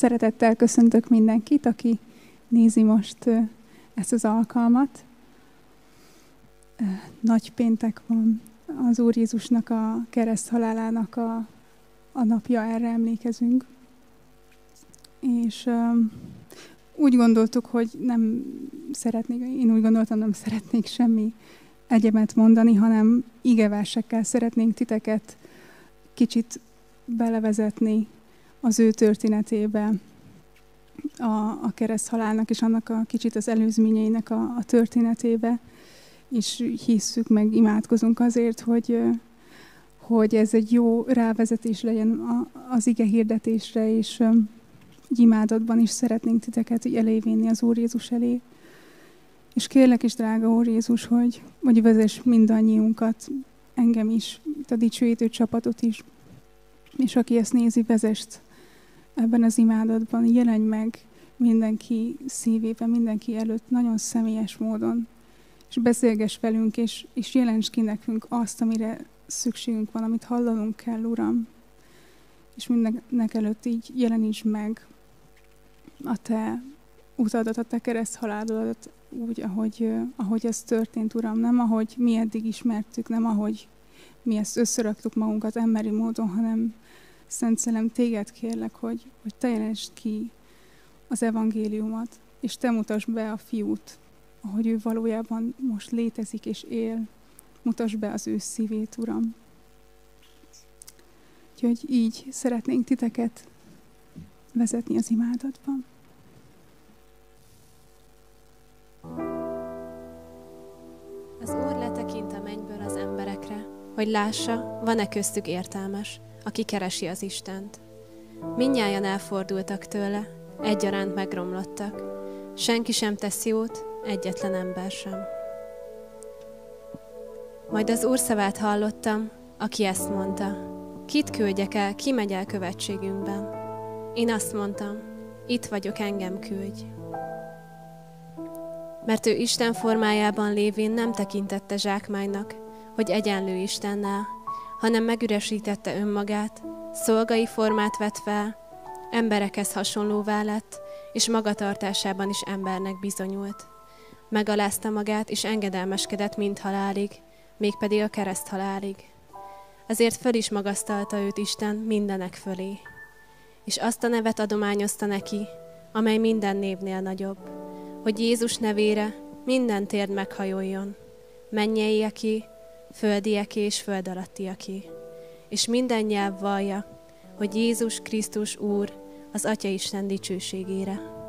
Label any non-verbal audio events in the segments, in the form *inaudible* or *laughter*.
Szeretettel köszöntök mindenkit, aki nézi most ezt az alkalmat. Nagy péntek van, az Úr Jézusnak a kereszt halálának a, a napja, erre emlékezünk. És úgy gondoltuk, hogy nem szeretnék, én úgy gondoltam, nem szeretnék semmi egyebet mondani, hanem igeversekkel szeretnénk titeket kicsit belevezetni az ő történetébe, a, a kereszt halálnak és annak a kicsit az előzményeinek a, a történetébe, és hisszük meg, imádkozunk azért, hogy, hogy ez egy jó rávezetés legyen az ige hirdetésre, és imádatban is szeretnénk titeket elévinni az Úr Jézus elé. És kérlek is, drága Úr Jézus, hogy, hogy vezess mindannyiunkat, engem is, a dicsőítő csapatot is, és aki ezt nézi, vezest ebben az imádatban, jelenj meg mindenki szívében, mindenki előtt nagyon személyes módon, és beszélges velünk, és, és jelents ki nekünk azt, amire szükségünk van, amit hallanunk kell, Uram. És mindennek előtt így jeleníts meg a Te utadat, a Te kereszt halálodat úgy, ahogy, ahogy ez történt, Uram. Nem ahogy mi eddig ismertük, nem ahogy mi ezt összeraktuk magunkat emberi módon, hanem Szent Szellem, téged kérlek, hogy, hogy te jelensd ki az evangéliumot, és te mutasd be a fiút, ahogy ő valójában most létezik és él. Mutasd be az ő szívét, Uram. Úgyhogy így szeretnénk titeket vezetni az imádatban. Az Úr letekint a mennyből az emberekre, hogy lássa, van-e köztük értelmes, aki keresi az Istent. Mindnyájan elfordultak tőle, egyaránt megromlottak. Senki sem tesz jót, egyetlen ember sem. Majd az Úr szavát hallottam, aki ezt mondta. Kit küldjek el, ki megy el követségünkben? Én azt mondtam, itt vagyok, engem küldj. Mert ő Isten formájában lévén nem tekintette zsákmánynak, hogy egyenlő Istennel, hanem megüresítette önmagát, szolgai formát vett fel, emberekhez hasonlóvá lett, és magatartásában is embernek bizonyult. Megalázta magát, és engedelmeskedett mind halálig, mégpedig a kereszt halálig. Ezért föl is magasztalta őt Isten mindenek fölé. És azt a nevet adományozta neki, amely minden névnél nagyobb, hogy Jézus nevére minden térd meghajoljon, mennyeieki, földieké és föld alattiaké. És minden nyelv vallja, hogy Jézus Krisztus Úr az Atya Isten dicsőségére.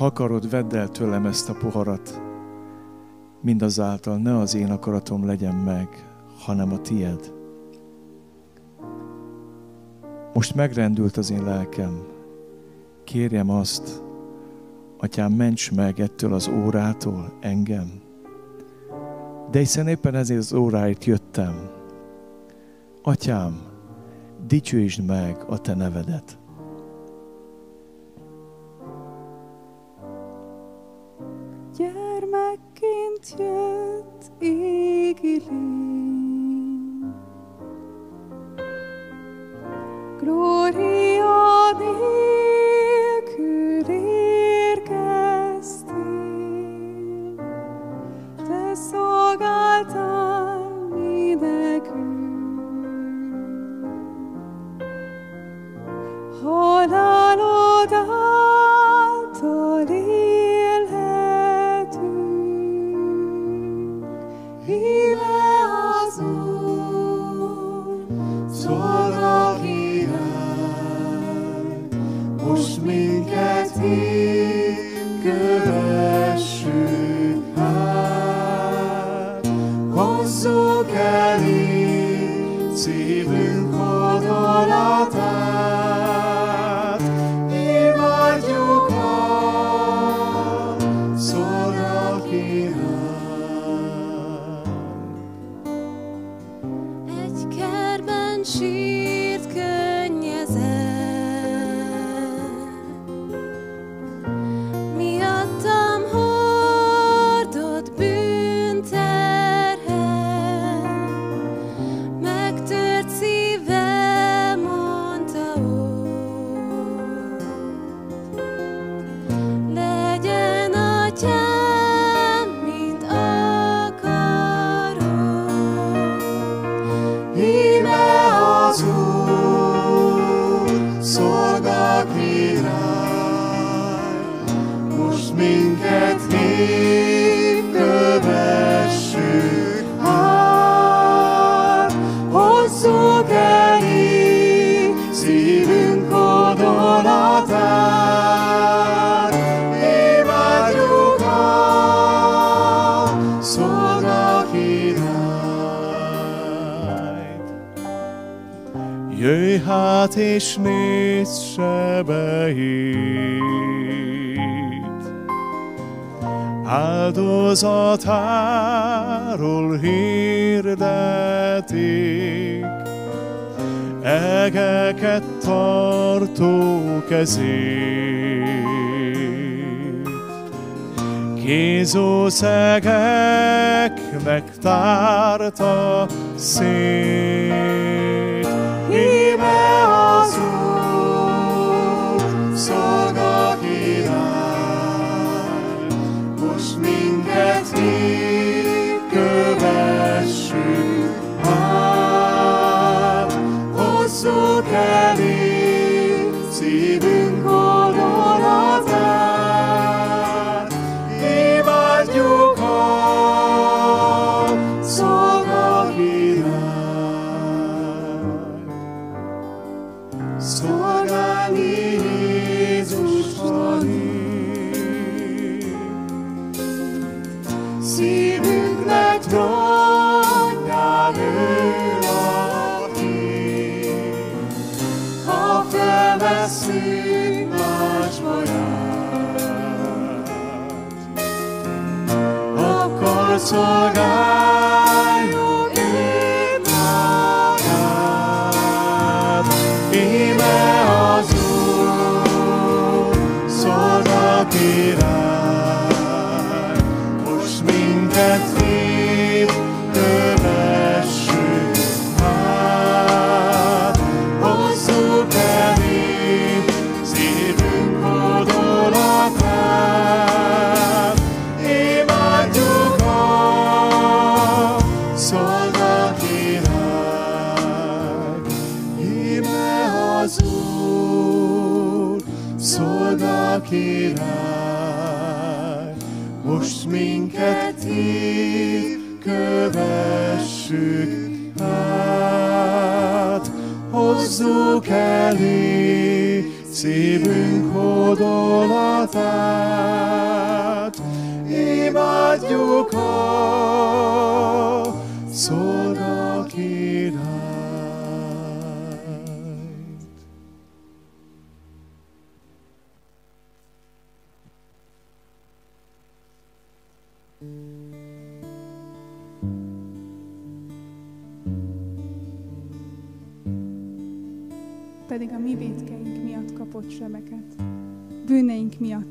Ha akarod, vedd el tőlem ezt a poharat, mindazáltal ne az én akaratom legyen meg, hanem a tied. Most megrendült az én lelkem. Kérjem azt, Atyám, ments meg ettől az órától engem. De hiszen éppen ezért az óráért jöttem. Atyám, dicsőítsd meg a te nevedet.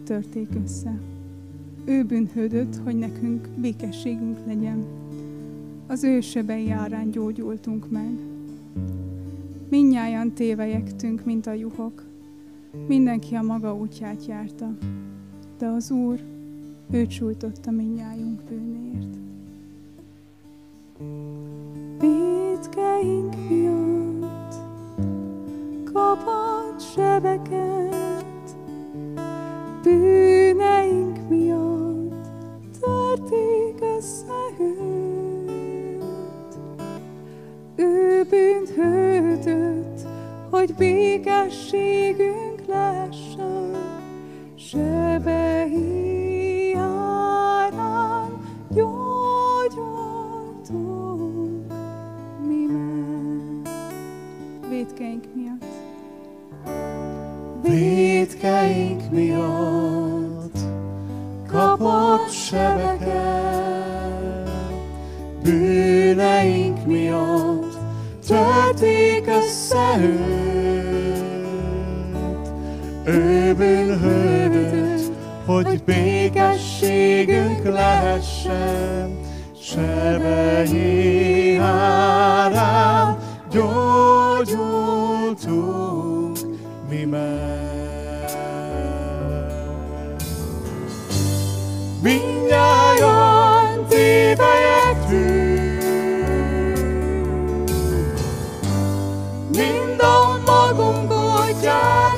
Törték össze. Ő bűnhődött, hogy nekünk békességünk legyen. Az ő sebei árán gyógyultunk meg. Minnyáján tévejektünk, mint a juhok. Mindenki a maga útját járta. De az Úr, ő sújtotta minnyájunk bűnéért. Védkeink miatt kapott sebeket, bűneink miatt törték össze őt. Ő bűnhődött, hogy békességünk lehessen, sebei árán gyógyultunk mi meg. Védkeink miatt. védkeink miatt kapott sebeket, bűneink miatt törték össze őt. Ő bűnhődött, hogy békességünk lehessen, sebei árán gyógyultunk die.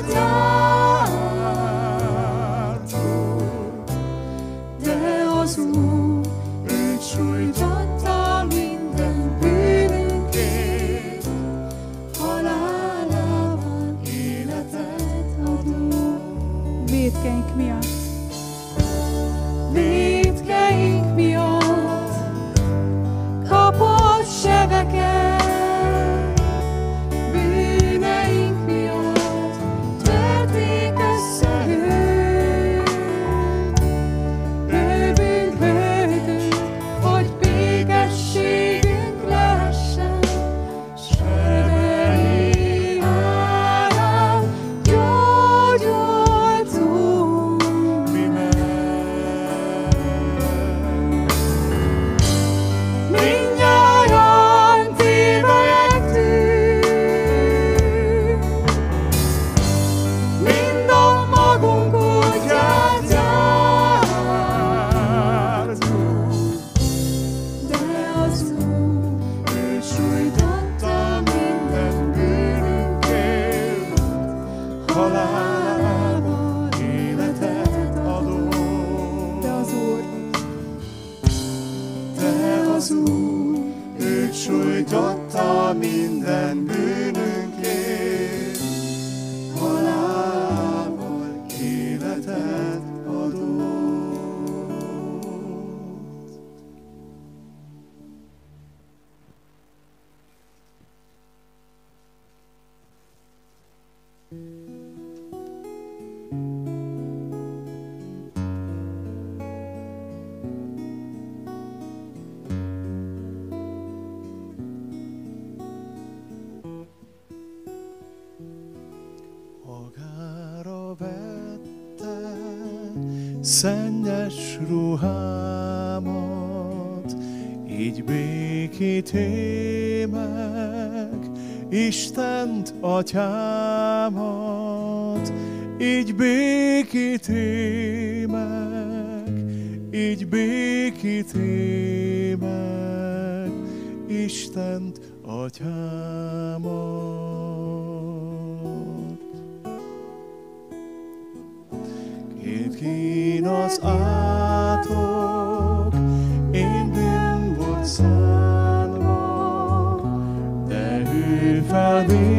szennyes ruhámat, így békét émek, Istent, Atyámat, így békét émek, így békét émek, Istent, Atyámat. az átok, én bűn volt de ő.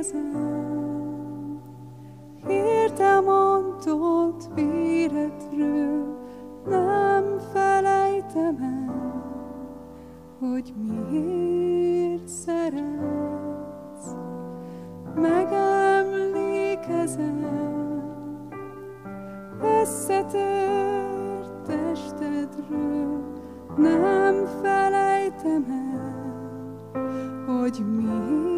kezem, értem antott nem felejtem hogy miért szeretsz, megemlékezem, összetör nem felejtem hogy miért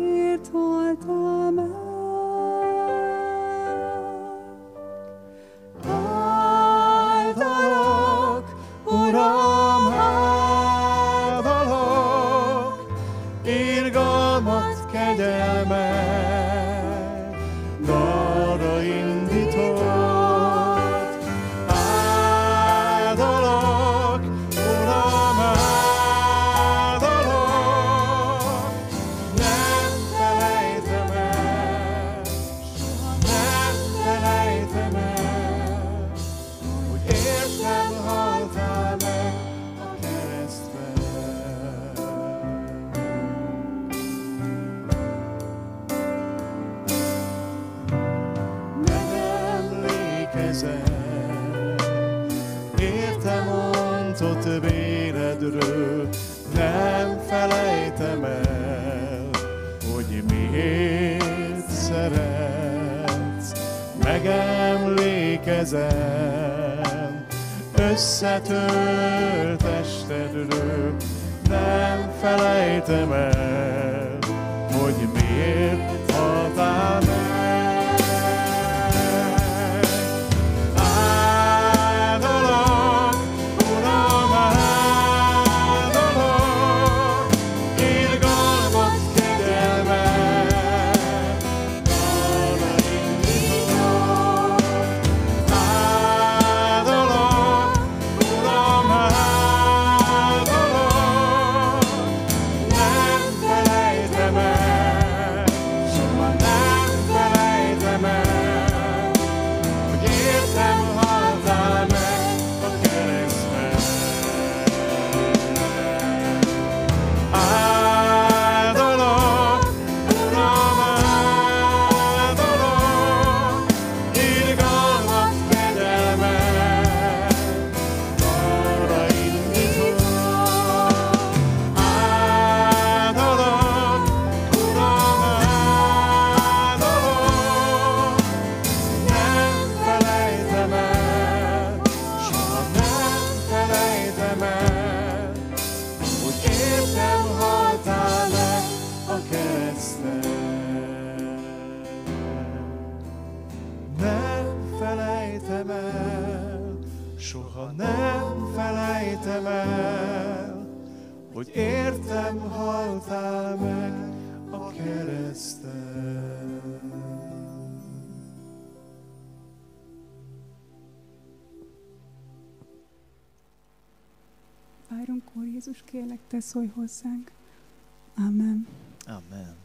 összetör testedről, nem felejtem el, hogy miért kérlek, te szólj hozzánk. Amen. Amen.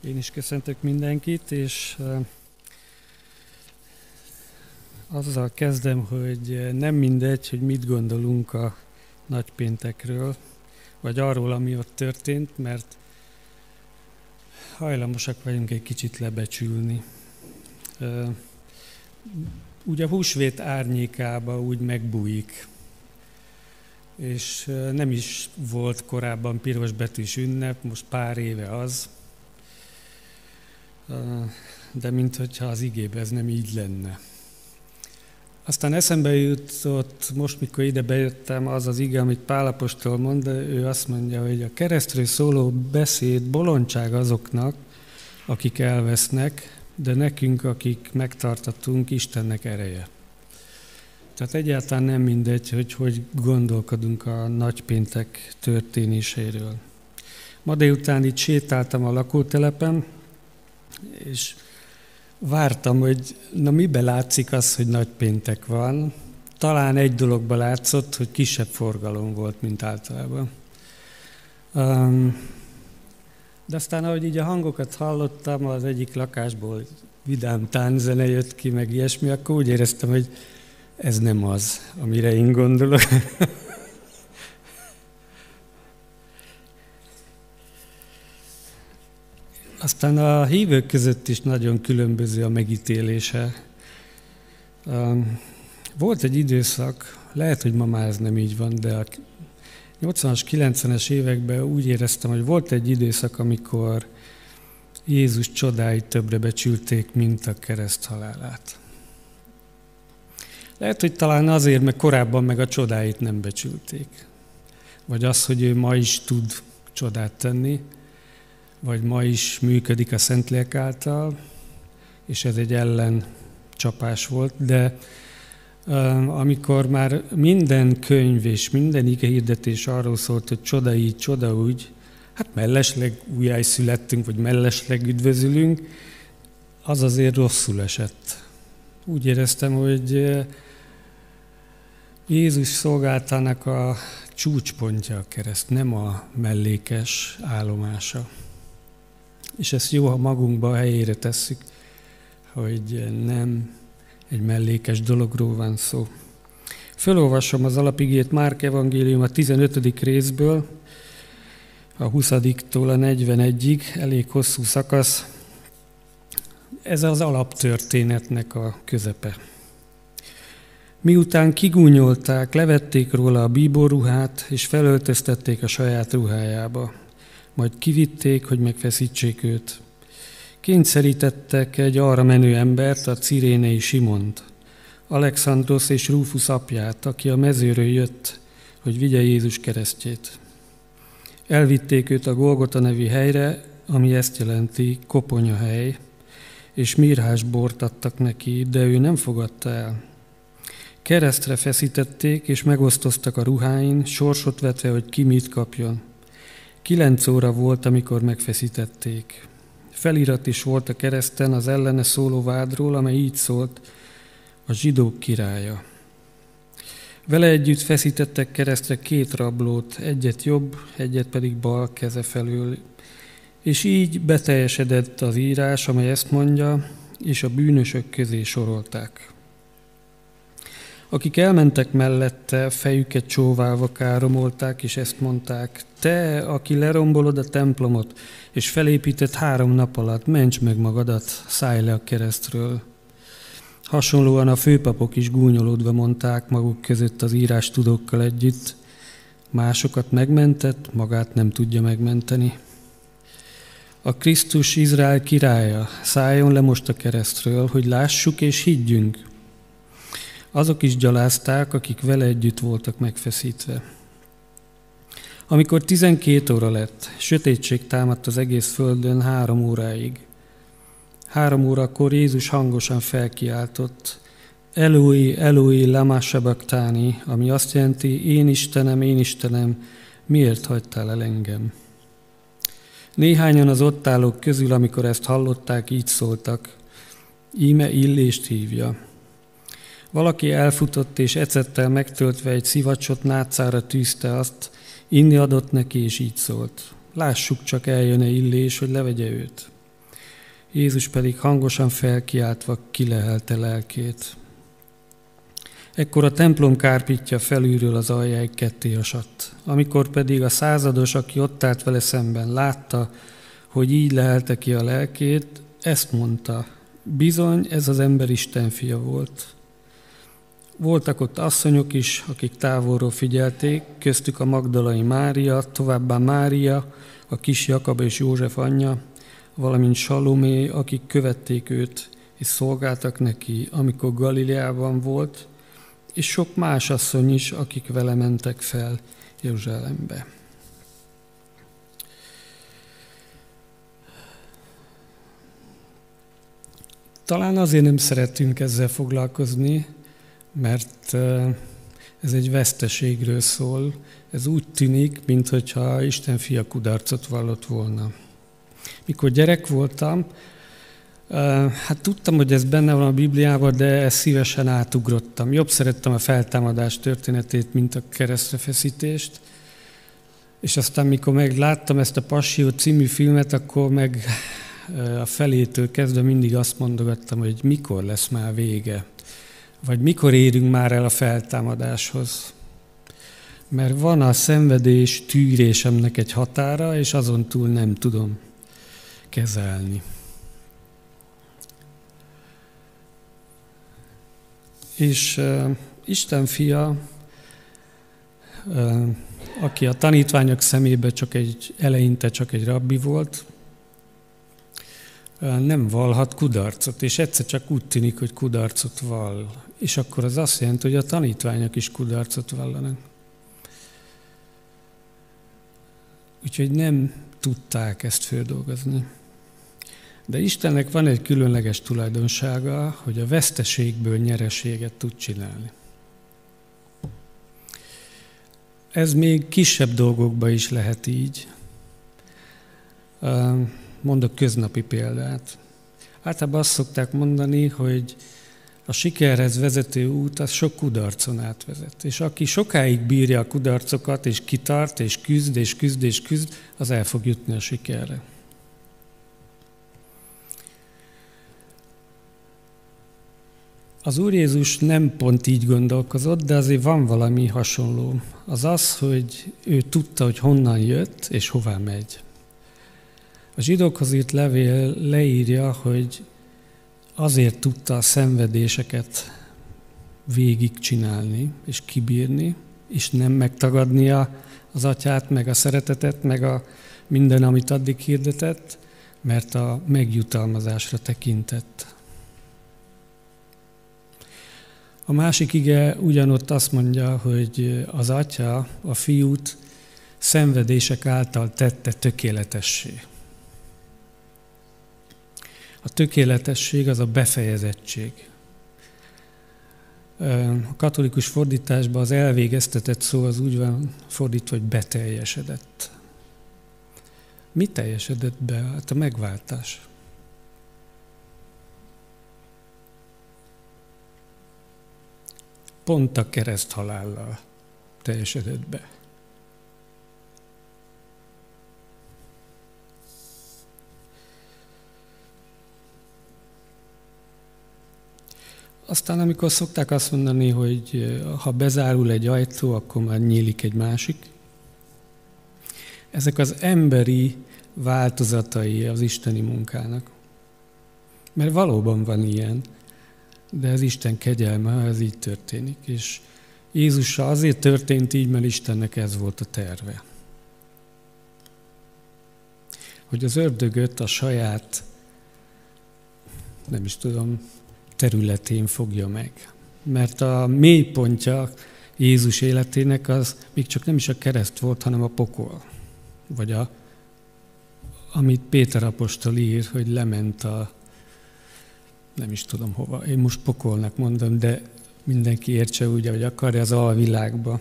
Én is köszöntök mindenkit, és eh, azzal kezdem, hogy eh, nem mindegy, hogy mit gondolunk a nagypéntekről, vagy arról, ami ott történt, mert hajlamosak vagyunk egy kicsit lebecsülni. Ugye a húsvét árnyékába úgy megbújik, és nem is volt korábban piros betűs ünnep, most pár éve az, de mintha az igébe ez nem így lenne. Aztán eszembe jutott, most mikor ide bejöttem, az az ige, amit Pálapostól mond, de ő azt mondja, hogy a keresztről szóló beszéd bolondság azoknak, akik elvesznek, de nekünk, akik megtartatunk, Istennek ereje. Tehát egyáltalán nem mindegy, hogy hogy gondolkodunk a nagypéntek történéséről. Ma délután itt sétáltam a lakótelepen, és vártam, hogy na mibe látszik az, hogy nagypéntek van. Talán egy dologba látszott, hogy kisebb forgalom volt, mint általában. Um, de aztán, ahogy így a hangokat hallottam, az egyik lakásból vidám tánzene jött ki, meg ilyesmi, akkor úgy éreztem, hogy ez nem az, amire én gondolok. *laughs* Aztán a hívők között is nagyon különböző a megítélése. Volt egy időszak, lehet, hogy ma már ez nem így van, de a 80-as, 90-es években úgy éreztem, hogy volt egy időszak, amikor Jézus csodáit többre becsülték, mint a kereszt halálát. Lehet, hogy talán azért, mert korábban meg a csodáit nem becsülték. Vagy az, hogy ő ma is tud csodát tenni, vagy ma is működik a Szentlélek által, és ez egy ellen csapás volt, de amikor már minden könyv és minden igehirdetés arról szólt, hogy csoda így, csoda úgy, hát mellesleg újjászülettünk, vagy mellesleg üdvözülünk, az azért rosszul esett. Úgy éreztem, hogy Jézus szolgáltának a csúcspontja a kereszt, nem a mellékes állomása. És ezt jó, ha magunkba a helyére tesszük, hogy nem egy mellékes dologról van szó. Fölolvasom az alapigét Márk evangélium a 15. részből, a 20-tól a 41-ig, elég hosszú szakasz. Ez az alaptörténetnek a közepe. Miután kigúnyolták, levették róla a bíborruhát, és felöltöztették a saját ruhájába. Majd kivitték, hogy megfeszítsék őt. Kényszerítettek egy arra menő embert, a cirénei Simont, Alexandros és Rufus apját, aki a mezőről jött, hogy vigye Jézus keresztjét. Elvitték őt a Golgota nevi helyre, ami ezt jelenti hely, és mirhás bort adtak neki, de ő nem fogadta el. Keresztre feszítették, és megosztoztak a ruháin, sorsot vetve, hogy ki mit kapjon. Kilenc óra volt, amikor megfeszítették. Felirat is volt a kereszten az ellene szóló vádról, amely így szólt, a zsidók királya. Vele együtt feszítettek keresztre két rablót, egyet jobb, egyet pedig bal keze felől. És így beteljesedett az írás, amely ezt mondja, és a bűnösök közé sorolták. Akik elmentek mellette, fejüket csóválva káromolták, és ezt mondták, te, aki lerombolod a templomot, és felépített három nap alatt, ments meg magadat, szállj le a keresztről. Hasonlóan a főpapok is gúnyolódva mondták maguk között az írás tudókkal együtt, másokat megmentett, magát nem tudja megmenteni. A Krisztus Izrael királya szálljon le most a keresztről, hogy lássuk és higgyünk. Azok is gyalázták, akik vele együtt voltak megfeszítve. Amikor 12 óra lett, sötétség támadt az egész földön három óráig. Három órakor Jézus hangosan felkiáltott, Eloi, Eloi, lama sabachthani, ami azt jelenti, én Istenem, én Istenem, miért hagytál el engem? Néhányan az ott állók közül, amikor ezt hallották, így szóltak, íme illést hívja. Valaki elfutott és ecettel megtöltve egy szivacsot nátszára tűzte azt, inni adott neki, és így szólt. Lássuk csak eljön-e illés, hogy levegye őt. Jézus pedig hangosan felkiáltva kilehelte lelkét. Ekkor a templom kárpítja felülről az aljáig ketté hasadt. Amikor pedig a százados, aki ott állt vele szemben, látta, hogy így lehelte ki a lelkét, ezt mondta, bizony ez az ember Isten fia volt. Voltak ott asszonyok is, akik távolról figyelték, köztük a Magdalai Mária, továbbá Mária, a kis Jakab és József anyja, valamint Salomé, akik követték őt, és szolgáltak neki, amikor Galileában volt, és sok más asszony is, akik vele mentek fel Jeruzsálembe. Talán azért nem szeretünk ezzel foglalkozni, mert ez egy veszteségről szól. Ez úgy tűnik, mintha Isten fia kudarcot vallott volna. Mikor gyerek voltam, hát tudtam, hogy ez benne van a Bibliában, de ezt szívesen átugrottam. Jobb szerettem a feltámadás történetét, mint a keresztrefeszítést. És aztán, mikor megláttam ezt a Passió című filmet, akkor meg a felétől kezdve mindig azt mondogattam, hogy mikor lesz már vége, vagy mikor érünk már el a feltámadáshoz. Mert van a szenvedés tűrésemnek egy határa, és azon túl nem tudom kezelni. És uh, Isten fia, uh, aki a tanítványok szemébe csak egy, eleinte csak egy rabbi volt, uh, nem valhat kudarcot, és egyszer csak úgy tűnik, hogy kudarcot vall. És akkor az azt jelenti, hogy a tanítványok is kudarcot vallanak. Úgyhogy nem tudták ezt földolgozni. De Istennek van egy különleges tulajdonsága, hogy a veszteségből nyereséget tud csinálni. Ez még kisebb dolgokban is lehet így. Mondok köznapi példát. Általában azt szokták mondani, hogy a sikerhez vezető út az sok kudarcon átvezet. És aki sokáig bírja a kudarcokat, és kitart, és küzd, és küzd, és küzd, az el fog jutni a sikerre. Az Úr Jézus nem pont így gondolkozott, de azért van valami hasonló. Az az, hogy ő tudta, hogy honnan jött és hová megy. A zsidókhoz írt levél leírja, hogy azért tudta a szenvedéseket végigcsinálni és kibírni, és nem megtagadnia az atyát, meg a szeretetet, meg a minden, amit addig hirdetett, mert a megjutalmazásra tekintett. A másik ige ugyanott azt mondja, hogy az atya a fiút szenvedések által tette tökéletessé. A tökéletesség az a befejezettség. A katolikus fordításban az elvégeztetett szó az úgy van fordítva, hogy beteljesedett. Mi teljesedett be? Hát a megváltás. pont a kereszt halállal teljesedett be. Aztán, amikor szokták azt mondani, hogy ha bezárul egy ajtó, akkor már nyílik egy másik. Ezek az emberi változatai az isteni munkának. Mert valóban van ilyen de ez Isten kegyelme, ez így történik. És Jézussal azért történt így, mert Istennek ez volt a terve. Hogy az ördögöt a saját, nem is tudom, területén fogja meg. Mert a mélypontja Jézus életének az még csak nem is a kereszt volt, hanem a pokol. Vagy a, amit Péter apostol ír, hogy lement a nem is tudom hova. Én most pokolnak mondom, de mindenki értse úgy, hogy akarja az alvilágba,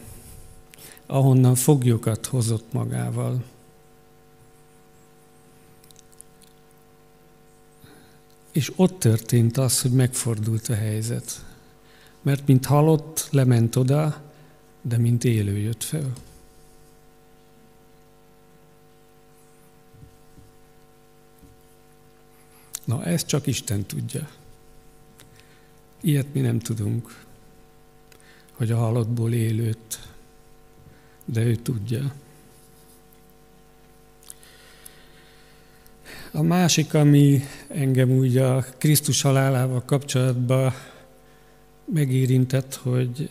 ahonnan foglyokat hozott magával. És ott történt az, hogy megfordult a helyzet. Mert mint halott, lement oda, de mint élő jött fel. Na, ezt csak Isten tudja. Ilyet mi nem tudunk, hogy a halottból élőt, de ő tudja. A másik, ami engem úgy a Krisztus halálával kapcsolatban megérintett, hogy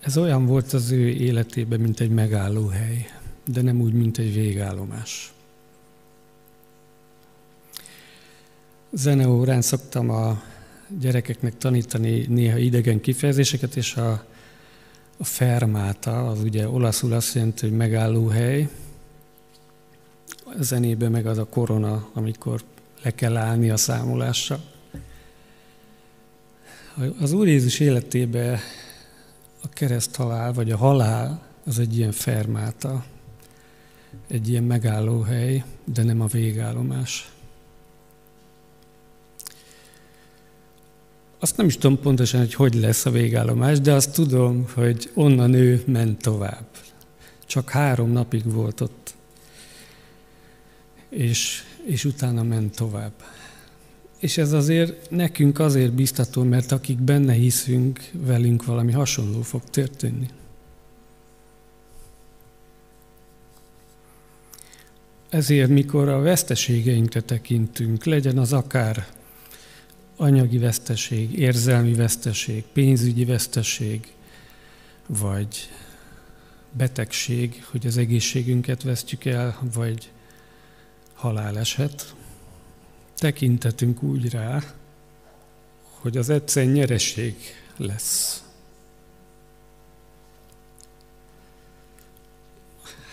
ez olyan volt az ő életében, mint egy megállóhely, de nem úgy, mint egy végállomás. Zeneórán szoktam a gyerekeknek tanítani néha idegen kifejezéseket, és a, a fermáta, az ugye olaszul azt jelenti, hogy megállóhely, a zenében meg az a korona, amikor le kell állni a számolásra. Az Úr Jézus életébe a kereszt halál, vagy a halál, az egy ilyen fermáta, egy ilyen megállóhely, de nem a végállomás. Azt nem is tudom pontosan, hogy hogy lesz a végállomás, de azt tudom, hogy onnan ő ment tovább. Csak három napig volt ott, és, és utána ment tovább. És ez azért nekünk azért biztató, mert akik benne hiszünk, velünk valami hasonló fog történni. Ezért, mikor a veszteségeinkre tekintünk, legyen az akár anyagi veszteség, érzelmi veszteség, pénzügyi veszteség, vagy betegség, hogy az egészségünket vesztjük el, vagy haláleset, tekintetünk úgy rá, hogy az egyszer nyereség lesz.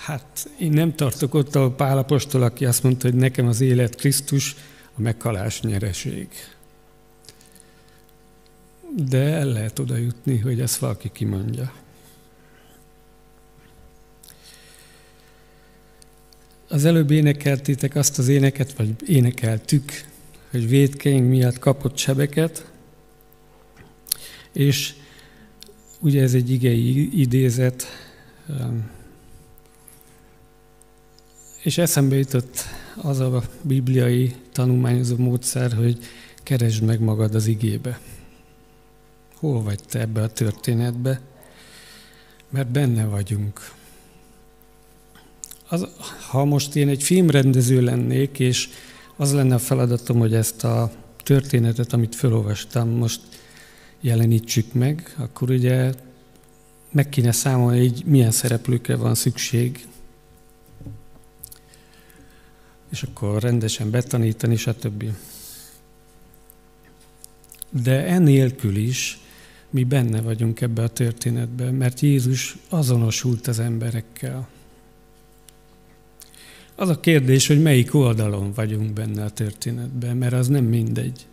Hát én nem tartok ott a Pálapostól, aki azt mondta, hogy nekem az élet Krisztus, a meghalás nyereség. De el lehet oda jutni, hogy ezt valaki kimondja. Az előbb énekeltétek azt az éneket, vagy énekeltük, hogy védkeink miatt kapott sebeket, és ugye ez egy igei idézet, um, és eszembe jutott az a bibliai tanulmányozó módszer, hogy keresd meg magad az igébe. Hol vagy te ebbe a történetbe? Mert benne vagyunk az, ha most én egy filmrendező lennék, és az lenne a feladatom, hogy ezt a történetet, amit felolvastam, most jelenítsük meg, akkor ugye meg kéne számolni, hogy milyen szereplőkre van szükség, és akkor rendesen betanítani, stb. De enélkül is mi benne vagyunk ebbe a történetben, mert Jézus azonosult az emberekkel. Az a kérdés, hogy melyik oldalon vagyunk benne a történetben, mert az nem mindegy.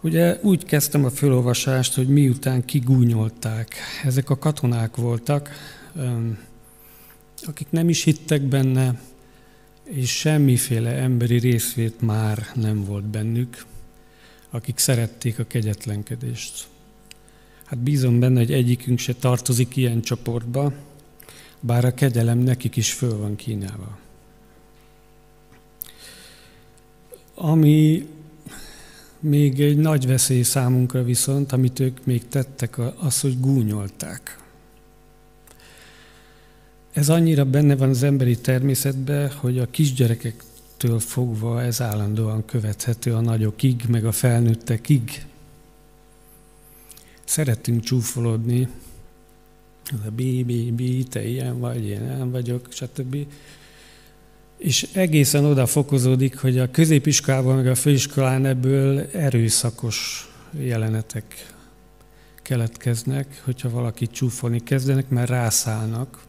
Ugye úgy kezdtem a felolvasást, hogy miután kigúnyolták. Ezek a katonák voltak, akik nem is hittek benne, és semmiféle emberi részvét már nem volt bennük, akik szerették a kegyetlenkedést. Hát bízom benne, hogy egyikünk se tartozik ilyen csoportba, bár a kegyelem nekik is föl van kínálva. Ami még egy nagy veszély számunkra viszont, amit ők még tettek, az, hogy gúnyolták. Ez annyira benne van az emberi természetben, hogy a kisgyerekektől fogva ez állandóan követhető a nagyokig, meg a felnőttekig. Szeretünk csúfolodni, az a bi, bi, bi, te ilyen vagy, én nem vagyok, stb. És egészen oda fokozódik, hogy a középiskolában, meg a főiskolán ebből erőszakos jelenetek keletkeznek, hogyha valaki csúfolni kezdenek, mert rászállnak,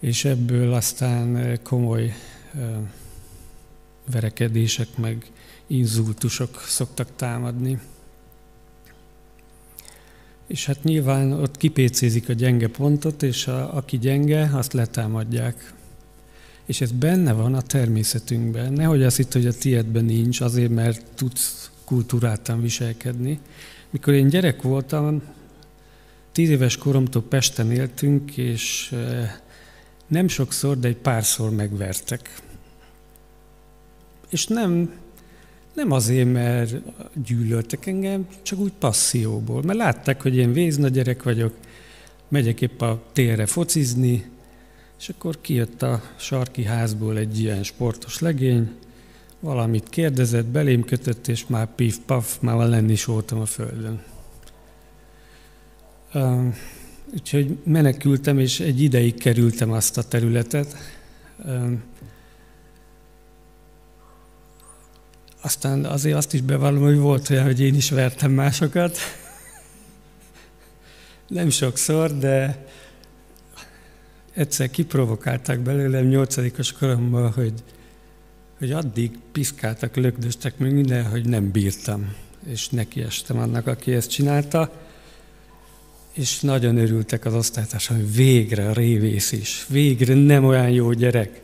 és ebből aztán komoly verekedések, meg inzultusok szoktak támadni. És hát nyilván ott kipécézik a gyenge pontot, és a, aki gyenge, azt letámadják. És ez benne van a természetünkben. Nehogy azt hitt, hogy a tiédben nincs, azért, mert tudsz kultúráltan viselkedni. Mikor én gyerek voltam, tíz éves koromtól Pesten éltünk, és nem sokszor, de egy párszor megvertek. És nem, nem azért, mert gyűlöltek engem, csak úgy passzióból. Mert látták, hogy én vézna gyerek vagyok, megyek épp a térre focizni, és akkor kijött a sarki házból egy ilyen sportos legény, valamit kérdezett, belém kötött, és már pif-paf, már lenni is voltam a földön. Úgyhogy menekültem, és egy ideig kerültem azt a területet. Uh, aztán azért azt is bevallom, hogy volt olyan, hogy én is vertem másokat. Nem sokszor, de egyszer kiprovokálták belőlem nyolcadikos koromban, hogy, hogy addig piszkáltak, lögdöstek még minden, hogy nem bírtam. És nekiestem annak, aki ezt csinálta. És nagyon örültek az osztálytársak, hogy végre a révész is, végre nem olyan jó gyerek.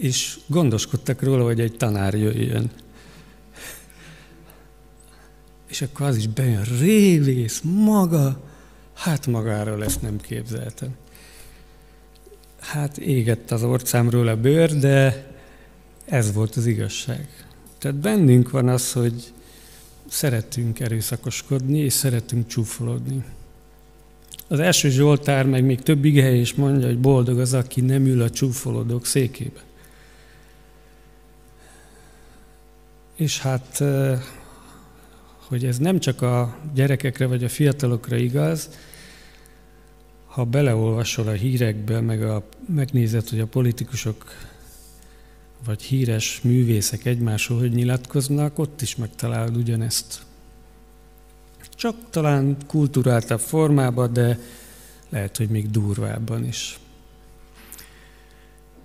És gondoskodtak róla, hogy egy tanár jöjjön. És akkor az is bejön, révész, maga, Hát magáról ezt nem képzeltem. Hát égett az orcámról a bőr, de ez volt az igazság. Tehát bennünk van az, hogy szeretünk erőszakoskodni, és szeretünk csúfolodni. Az első Zsoltár meg még több igehely is mondja, hogy boldog az, aki nem ül a csúfolódók székébe. És hát, hogy ez nem csak a gyerekekre vagy a fiatalokra igaz, ha beleolvasol a hírekbe, meg a, megnézed, hogy a politikusok vagy híres művészek egymásról hogy nyilatkoznak, ott is megtalálod ugyanezt. Csak talán kulturáltabb formában, de lehet, hogy még durvábban is.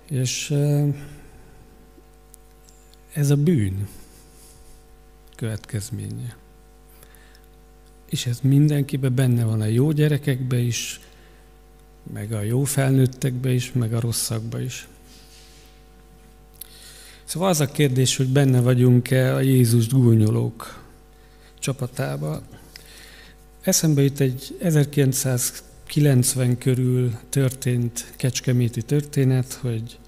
És ez a bűn következménye. És ez mindenkiben benne van, a jó gyerekekbe is, meg a jó felnőttekbe is, meg a rosszakba is. Szóval az a kérdés, hogy benne vagyunk-e a Jézus gúnyolók csapatába. Eszembe jut egy 1990 körül történt kecskeméti történet, hogy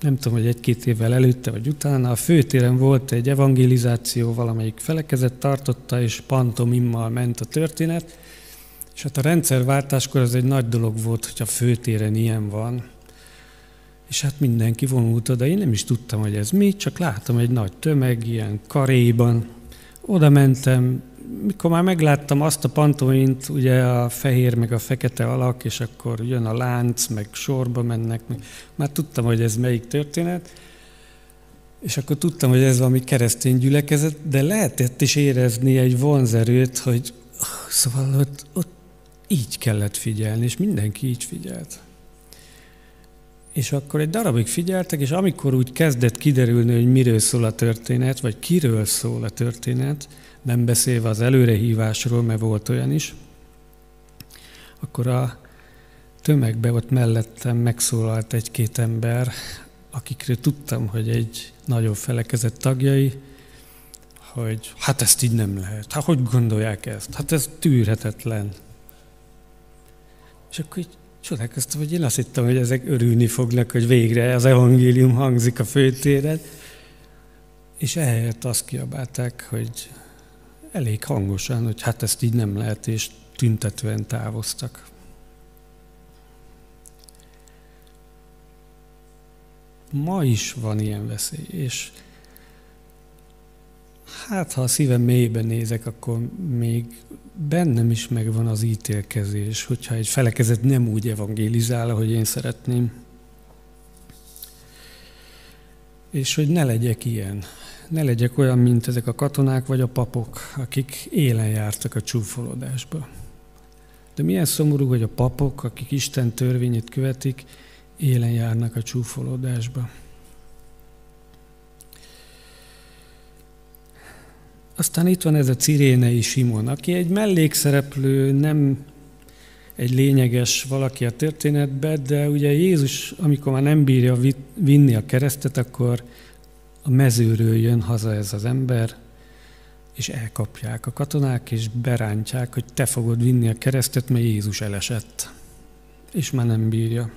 nem tudom, hogy egy-két évvel előtte vagy utána, a főtéren volt egy evangelizáció, valamelyik felekezet tartotta, és pantomimmal ment a történet, és hát a rendszerváltáskor ez egy nagy dolog volt, hogy a főtéren ilyen van. És hát mindenki vonult oda. Én nem is tudtam, hogy ez mi, csak láttam egy nagy tömeg, ilyen karéban. Oda mentem, mikor már megláttam azt a pantomint, ugye a fehér meg a fekete alak, és akkor jön a lánc, meg sorba mennek, meg, már tudtam, hogy ez melyik történet, és akkor tudtam, hogy ez valami keresztény gyülekezet, de lehetett is érezni egy vonzerőt, hogy szóval ott, ott így kellett figyelni, és mindenki így figyelt. És akkor egy darabig figyeltek, és amikor úgy kezdett kiderülni, hogy miről szól a történet, vagy kiről szól a történet, nem beszélve az előrehívásról, mert volt olyan is, akkor a tömegbe ott mellettem megszólalt egy-két ember, akikről tudtam, hogy egy nagyobb felekezett tagjai, hogy hát ezt így nem lehet. Hát hogy gondolják ezt? Hát ez tűrhetetlen. És akkor így csodálkoztam, hogy én azt hittem, hogy ezek örülni fognak, hogy végre az evangélium hangzik a főtéren. És ehelyett azt kiabálták, hogy elég hangosan, hogy hát ezt így nem lehet, és tüntetően távoztak. Ma is van ilyen veszély, és hát ha a szívem mélyében nézek, akkor még bennem is megvan az ítélkezés, hogyha egy felekezet nem úgy evangélizál, ahogy én szeretném. És hogy ne legyek ilyen. Ne legyek olyan, mint ezek a katonák vagy a papok, akik élen jártak a csúfolódásba. De milyen szomorú, hogy a papok, akik Isten törvényét követik, élen járnak a csúfolódásba. aztán itt van ez a Cirénei Simon, aki egy mellékszereplő, nem egy lényeges valaki a történetben, de ugye Jézus, amikor már nem bírja vinni a keresztet, akkor a mezőről jön haza ez az ember, és elkapják a katonák, és berántják, hogy te fogod vinni a keresztet, mert Jézus elesett, és már nem bírja.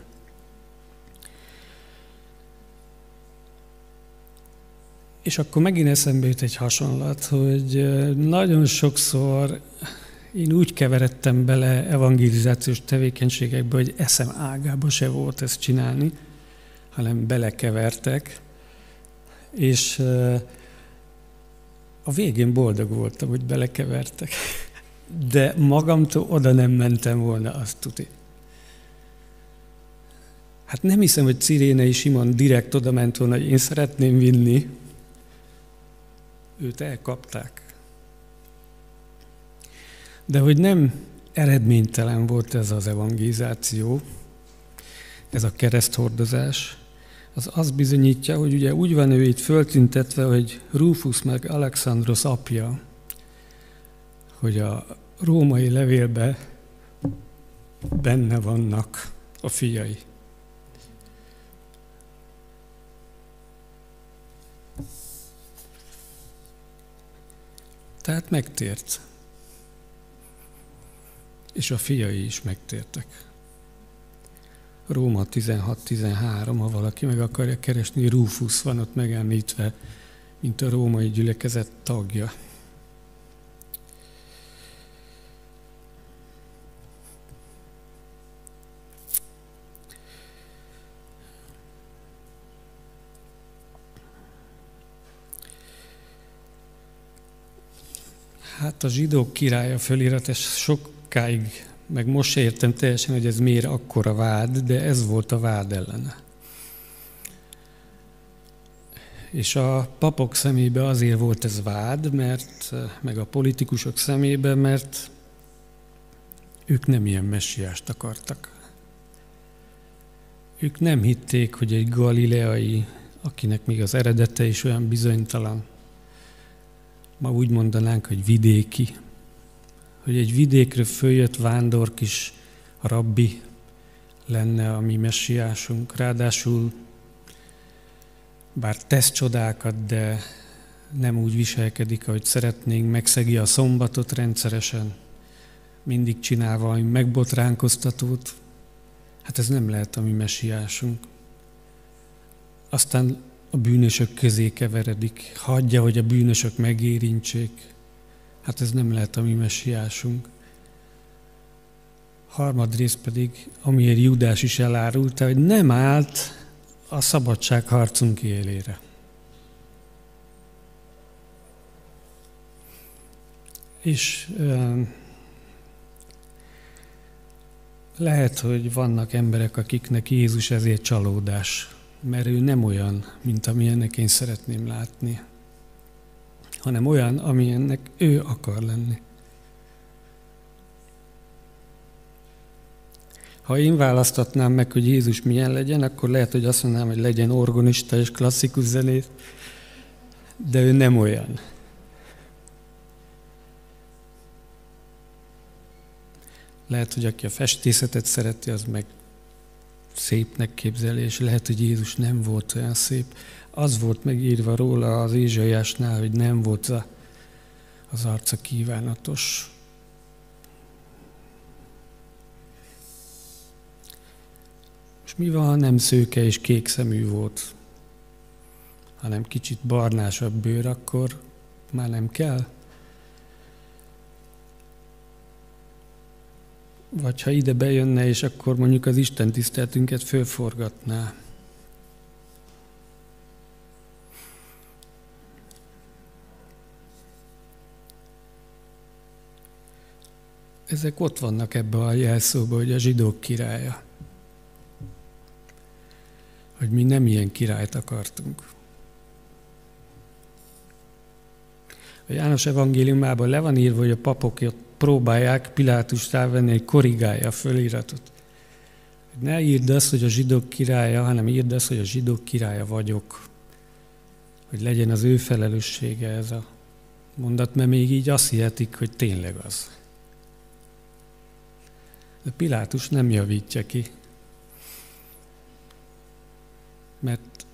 És akkor megint eszembe jut egy hasonlat, hogy nagyon sokszor én úgy keveredtem bele evangelizációs tevékenységekbe, hogy eszem ágába se volt ezt csinálni, hanem belekevertek, és a végén boldog voltam, hogy belekevertek. De magamtól oda nem mentem volna, azt tudni. Hát nem hiszem, hogy Cirénei Simon direkt oda ment volna, hogy én szeretném vinni. Őt elkapták. De hogy nem eredménytelen volt ez az evangelizáció, ez a kereszthordozás, az azt bizonyítja, hogy ugye úgy van ő itt föltüntetve, hogy Rufus meg Alexandros apja, hogy a római levélbe benne vannak a fiai. Tehát megtért. És a fiai is megtértek. Róma 16-13, ha valaki meg akarja keresni, Rufus van ott megemlítve, mint a római gyülekezet tagja. Hát a zsidók királya fölirat, ez sokáig meg most se értem teljesen, hogy ez miért akkora vád, de ez volt a vád ellene. És a papok szemébe azért volt ez vád, mert, meg a politikusok szemébe, mert ők nem ilyen messiást akartak. Ők nem hitték, hogy egy galileai, akinek még az eredete is olyan bizonytalan, ma úgy mondanánk, hogy vidéki, hogy egy vidékre följött vándor kis rabbi lenne a mi messiásunk. Ráadásul bár tesz csodákat, de nem úgy viselkedik, ahogy szeretnénk, megszegi a szombatot rendszeresen, mindig csinál valami megbotránkoztatót. Hát ez nem lehet a mi messiásunk. Aztán a bűnösök közé keveredik, hagyja, hogy a bűnösök megérintsék. Hát ez nem lehet a mi messiásunk. Harmadrészt pedig, amiért Judás is elárulta, hogy nem állt a szabadságharcunk élére. És lehet, hogy vannak emberek, akiknek Jézus ezért csalódás, mert ő nem olyan, mint amilyennek én szeretném látni hanem olyan, amilyennek ő akar lenni. Ha én választatnám meg, hogy Jézus milyen legyen, akkor lehet, hogy azt mondanám, hogy legyen organista és klasszikus zenét, de ő nem olyan. Lehet, hogy aki a festészetet szereti, az meg szépnek képzeli, és lehet, hogy Jézus nem volt olyan szép az volt megírva róla az Ézsaiásnál, hogy nem volt az arca kívánatos. És mi van, ha nem szőke és kék szemű volt, hanem kicsit barnásabb bőr, akkor már nem kell? Vagy ha ide bejönne, és akkor mondjuk az Isten tiszteltünket fölforgatná. Ezek ott vannak ebbe a jelszóba, hogy a zsidók királya. Hogy mi nem ilyen királyt akartunk. A János evangéliumában le van írva, hogy a papok próbálják Pilátus rávenni, hogy korrigálja a föliratot. Ne írd azt, hogy a zsidók királya, hanem írd azt, hogy a zsidók királya vagyok. Hogy legyen az ő felelőssége ez a mondat, mert még így azt hihetik, hogy tényleg az. De Pilátus nem javítja ki, mert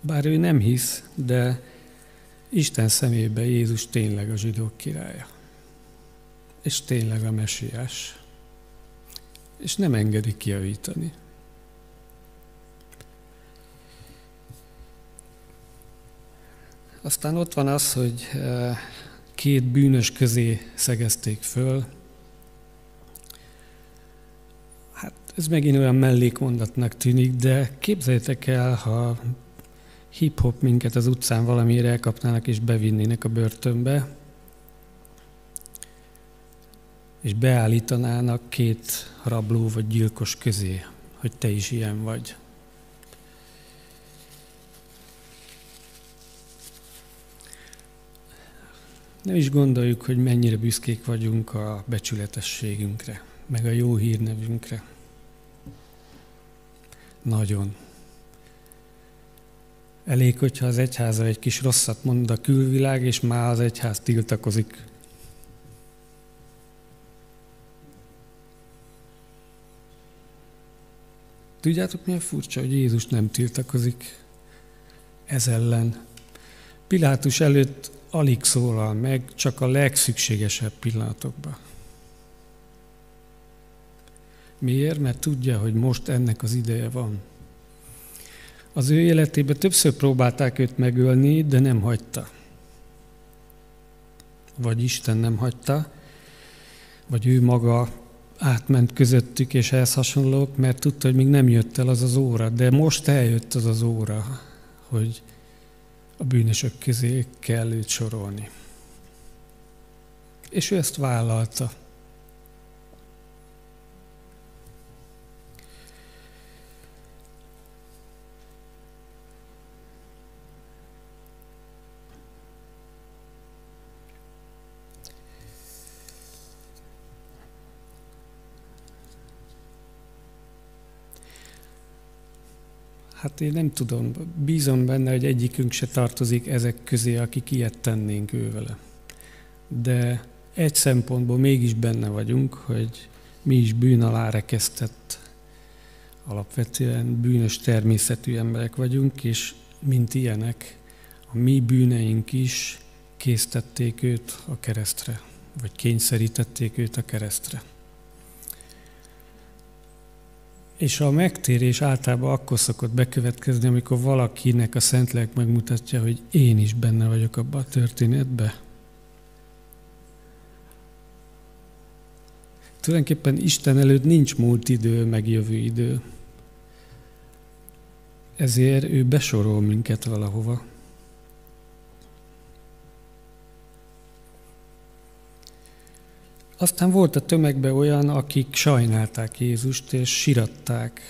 bár ő nem hisz, de Isten szemébe Jézus tényleg a zsidók királya. És tényleg a mesiás. És nem engedi kijavítani. Aztán ott van az, hogy eh, két bűnös közé szegezték föl. Hát ez megint olyan mellékmondatnak tűnik, de képzeljétek el, ha hip-hop minket az utcán valamire elkapnának és bevinnének a börtönbe, és beállítanának két rabló vagy gyilkos közé, hogy te is ilyen vagy. Nem is gondoljuk, hogy mennyire büszkék vagyunk a becsületességünkre, meg a jó hírnevünkre. Nagyon. Elég, hogyha az egyháza egy kis rosszat mond a külvilág, és már az egyház tiltakozik. Tudjátok, milyen furcsa, hogy Jézus nem tiltakozik ez ellen. Pilátus előtt alig szólal meg, csak a legszükségesebb pillanatokban. Miért? Mert tudja, hogy most ennek az ideje van. Az ő életében többször próbálták őt megölni, de nem hagyta. Vagy Isten nem hagyta, vagy ő maga átment közöttük, és ehhez hasonlók, mert tudta, hogy még nem jött el az az óra, de most eljött az az óra, hogy a bűnösök közé kell őt sorolni. És ő ezt vállalta. Hát én nem tudom, bízom benne, hogy egyikünk se tartozik ezek közé, akik ilyet tennénk ő vele. De egy szempontból mégis benne vagyunk, hogy mi is bűn alá rekesztett, alapvetően bűnös természetű emberek vagyunk, és mint ilyenek, a mi bűneink is késztették őt a keresztre, vagy kényszerítették őt a keresztre. És a megtérés általában akkor szokott bekövetkezni, amikor valakinek a Szentlélek megmutatja, hogy én is benne vagyok abban a történetben. Tulajdonképpen Isten előtt nincs múlt idő, meg jövő idő. Ezért ő besorol minket valahova. Aztán volt a tömegben olyan, akik sajnálták Jézust és siratták.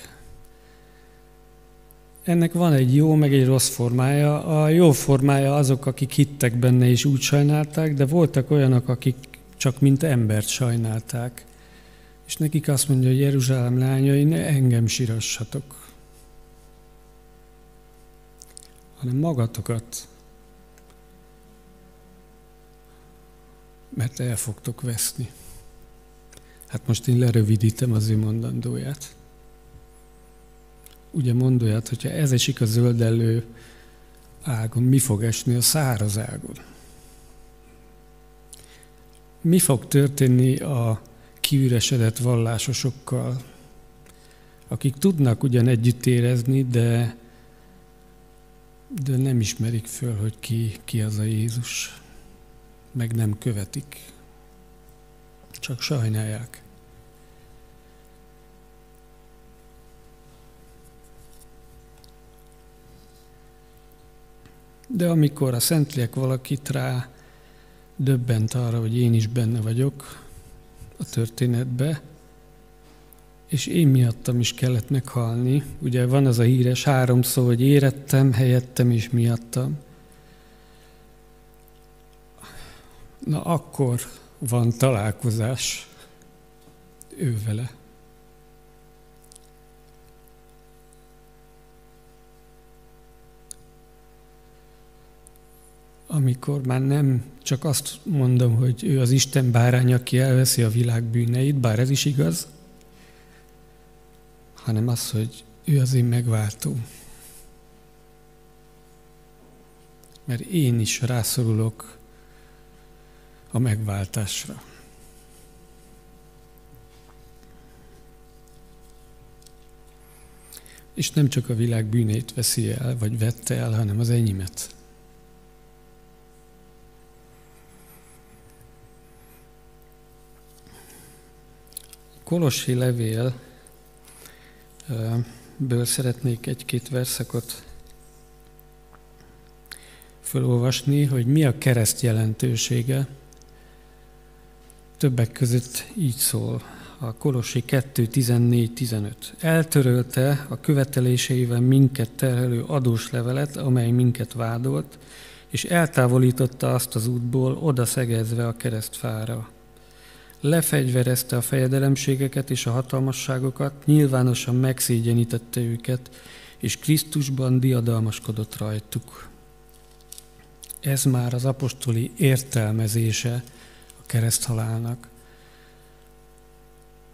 Ennek van egy jó, meg egy rossz formája. A jó formája azok, akik hittek benne és úgy sajnálták, de voltak olyanok, akik csak mint embert sajnálták. És nekik azt mondja, hogy Jeruzsálem lányai, ne engem sirassatok, hanem magatokat. Mert el fogtok veszni. Hát most én lerövidítem az ő mondandóját. Ugye mondóját, hogyha ez esik a zöldellő ágon, mi fog esni a száraz ágon? Mi fog történni a kiüresedett vallásosokkal, akik tudnak ugyan együtt érezni, de, de nem ismerik föl, hogy ki, ki az a Jézus, meg nem követik, csak sajnálják. De amikor a Szentlélek valakit rá döbbent arra, hogy én is benne vagyok a történetbe, és én miattam is kellett meghalni. Ugye van az a híres három szó, hogy érettem, helyettem és miattam. Na akkor van találkozás ő vele. Amikor már nem csak azt mondom, hogy ő az Isten bárány, aki elveszi a világ bűneit, bár ez is igaz, hanem az, hogy ő az én megváltó. Mert én is rászorulok a megváltásra. És nem csak a világ bűnét veszi el, vagy vette el, hanem az enyémet. Kolossi levél ből szeretnék egy-két verszakot felolvasni, hogy mi a kereszt jelentősége. Többek között így szól a Kolossi 2, 14, 15. Eltörölte a követeléseivel minket terhelő adós levelet, amely minket vádolt, és eltávolította azt az útból, oda szegezve a keresztfára lefegyverezte a fejedelemségeket és a hatalmasságokat, nyilvánosan megszégyenítette őket, és Krisztusban diadalmaskodott rajtuk. Ez már az apostoli értelmezése a kereszthalálnak,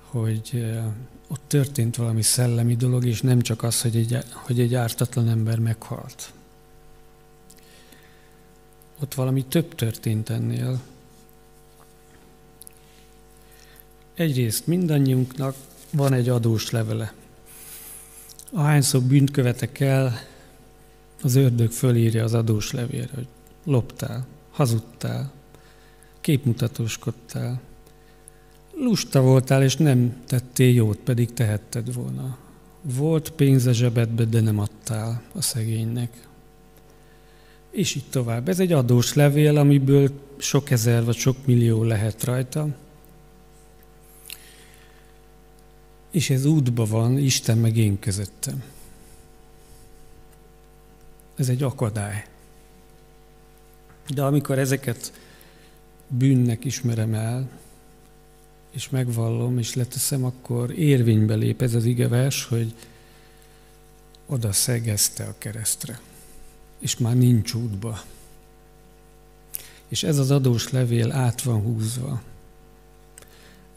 hogy ott történt valami szellemi dolog, és nem csak az, hogy egy, hogy egy ártatlan ember meghalt. Ott valami több történt ennél, Egyrészt mindannyiunknak van egy adós levele. Ahányszor bűnt követek el, az ördög fölírja az adós levélre, hogy loptál, hazudtál, képmutatóskodtál, lusta voltál, és nem tettél jót, pedig tehetted volna. Volt pénz a zsebedbe, de nem adtál a szegénynek. És így tovább. Ez egy adós levél, amiből sok ezer vagy sok millió lehet rajta. És ez útba van Isten meg én közöttem. Ez egy akadály. De amikor ezeket bűnnek ismerem el, és megvallom, és leteszem, akkor érvénybe lép ez az igevers, hogy oda szegezte a keresztre, és már nincs útba. És ez az adós levél át van húzva.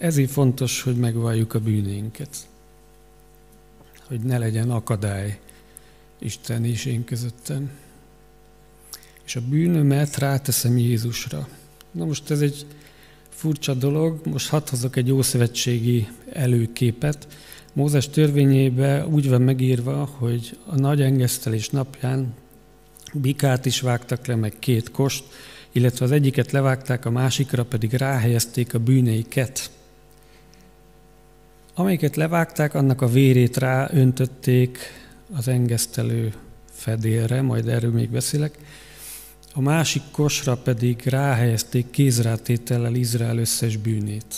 Ezért fontos, hogy megvalljuk a bűnénket. Hogy ne legyen akadály Isten és én közöttem. És a bűnömet ráteszem Jézusra. Na most ez egy furcsa dolog, most hadd hozok egy ószövetségi előképet. Mózes törvényébe úgy van megírva, hogy a nagy engesztelés napján bikát is vágtak le, meg két kost, illetve az egyiket levágták, a másikra pedig ráhelyezték a bűneiket. Amelyiket levágták, annak a vérét rá öntötték az engesztelő fedélre, majd erről még beszélek. A másik kosra pedig ráhelyezték kézrátétellel Izrael összes bűnét,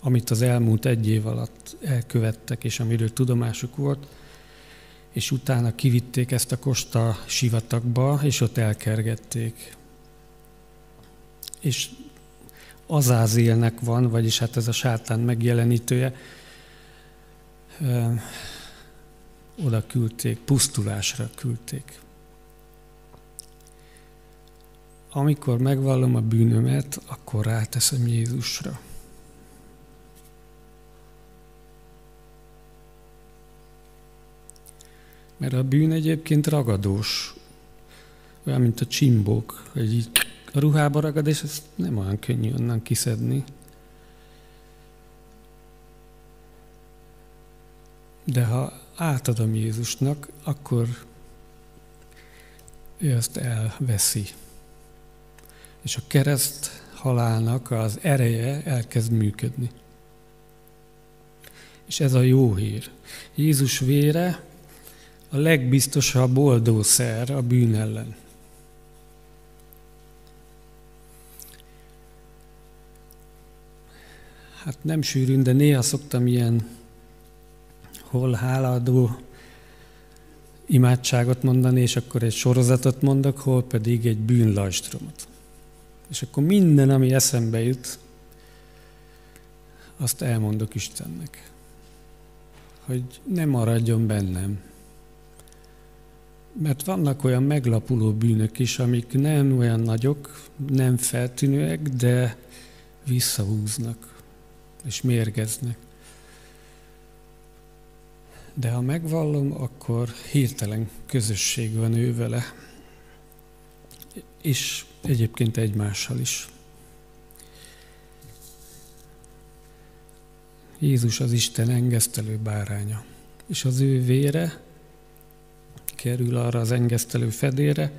amit az elmúlt egy év alatt elkövettek, és amiről tudomásuk volt, és utána kivitték ezt a kosta sivatagba, és ott elkergették. És Azázélnek van, vagyis hát ez a sátán megjelenítője, oda küldték, pusztulásra küldték. Amikor megvallom a bűnömet, akkor ráteszem Jézusra. Mert a bűn egyébként ragadós, olyan, mint a csimbók, hogy így a ruhába ragad, és ezt nem olyan könnyű onnan kiszedni. De ha átadom Jézusnak, akkor ő azt elveszi. És a kereszt halálnak az ereje elkezd működni. És ez a jó hír. Jézus vére a legbiztosabb oldószer a bűn ellen. Hát nem sűrűn, de néha szoktam ilyen hol háladó imádságot mondani, és akkor egy sorozatot mondok, hol pedig egy bűnlajstromot. És akkor minden, ami eszembe jut, azt elmondok Istennek. Hogy ne maradjon bennem. Mert vannak olyan meglapuló bűnök is, amik nem olyan nagyok, nem feltűnőek, de visszahúznak és mérgeznek. De ha megvallom, akkor hirtelen közösség van ő vele, és egyébként egymással is. Jézus az Isten engesztelő báránya, és az ő vére kerül arra az engesztelő fedére,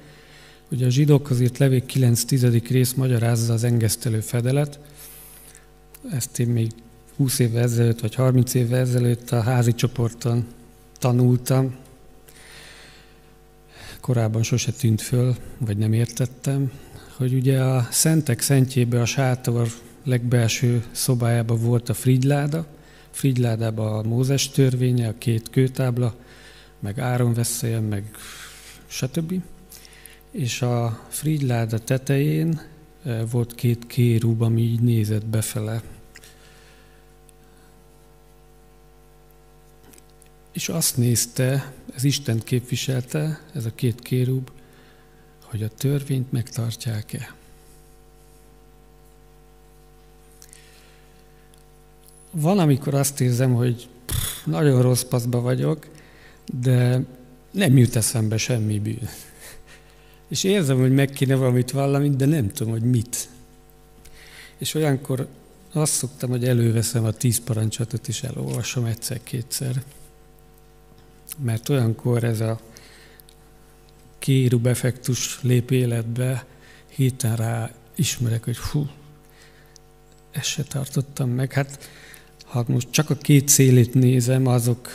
Ugye a zsidók azért levék 9-10. rész magyarázza az engesztelő fedelet, ezt én még 20 évvel ezelőtt, vagy 30 évvel ezelőtt a házi csoporton tanultam. Korábban sose tűnt föl, vagy nem értettem, hogy ugye a szentek szentjébe a sátor legbelső szobájában volt a frigyláda, frigyládában a Mózes törvénye, a két kőtábla, meg Áron veszélyen, meg stb. És a frigyláda tetején eh, volt két kérúb, ami így nézett befele. És azt nézte, ez Isten képviselte, ez a két kérúb, hogy a törvényt megtartják-e. Van, amikor azt érzem, hogy pff, nagyon rossz paszba vagyok, de nem jut eszembe semmi bűn. És érzem, hogy meg kéne valamit valamit, de nem tudom, hogy mit. És olyankor azt szoktam, hogy előveszem a tíz parancsatot, és elolvasom egyszer-kétszer. Mert olyankor ez a kérub effektus lép életbe, héten rá ismerek, hogy hú, ezt se tartottam meg. Hát ha most csak a két szélét nézem, azok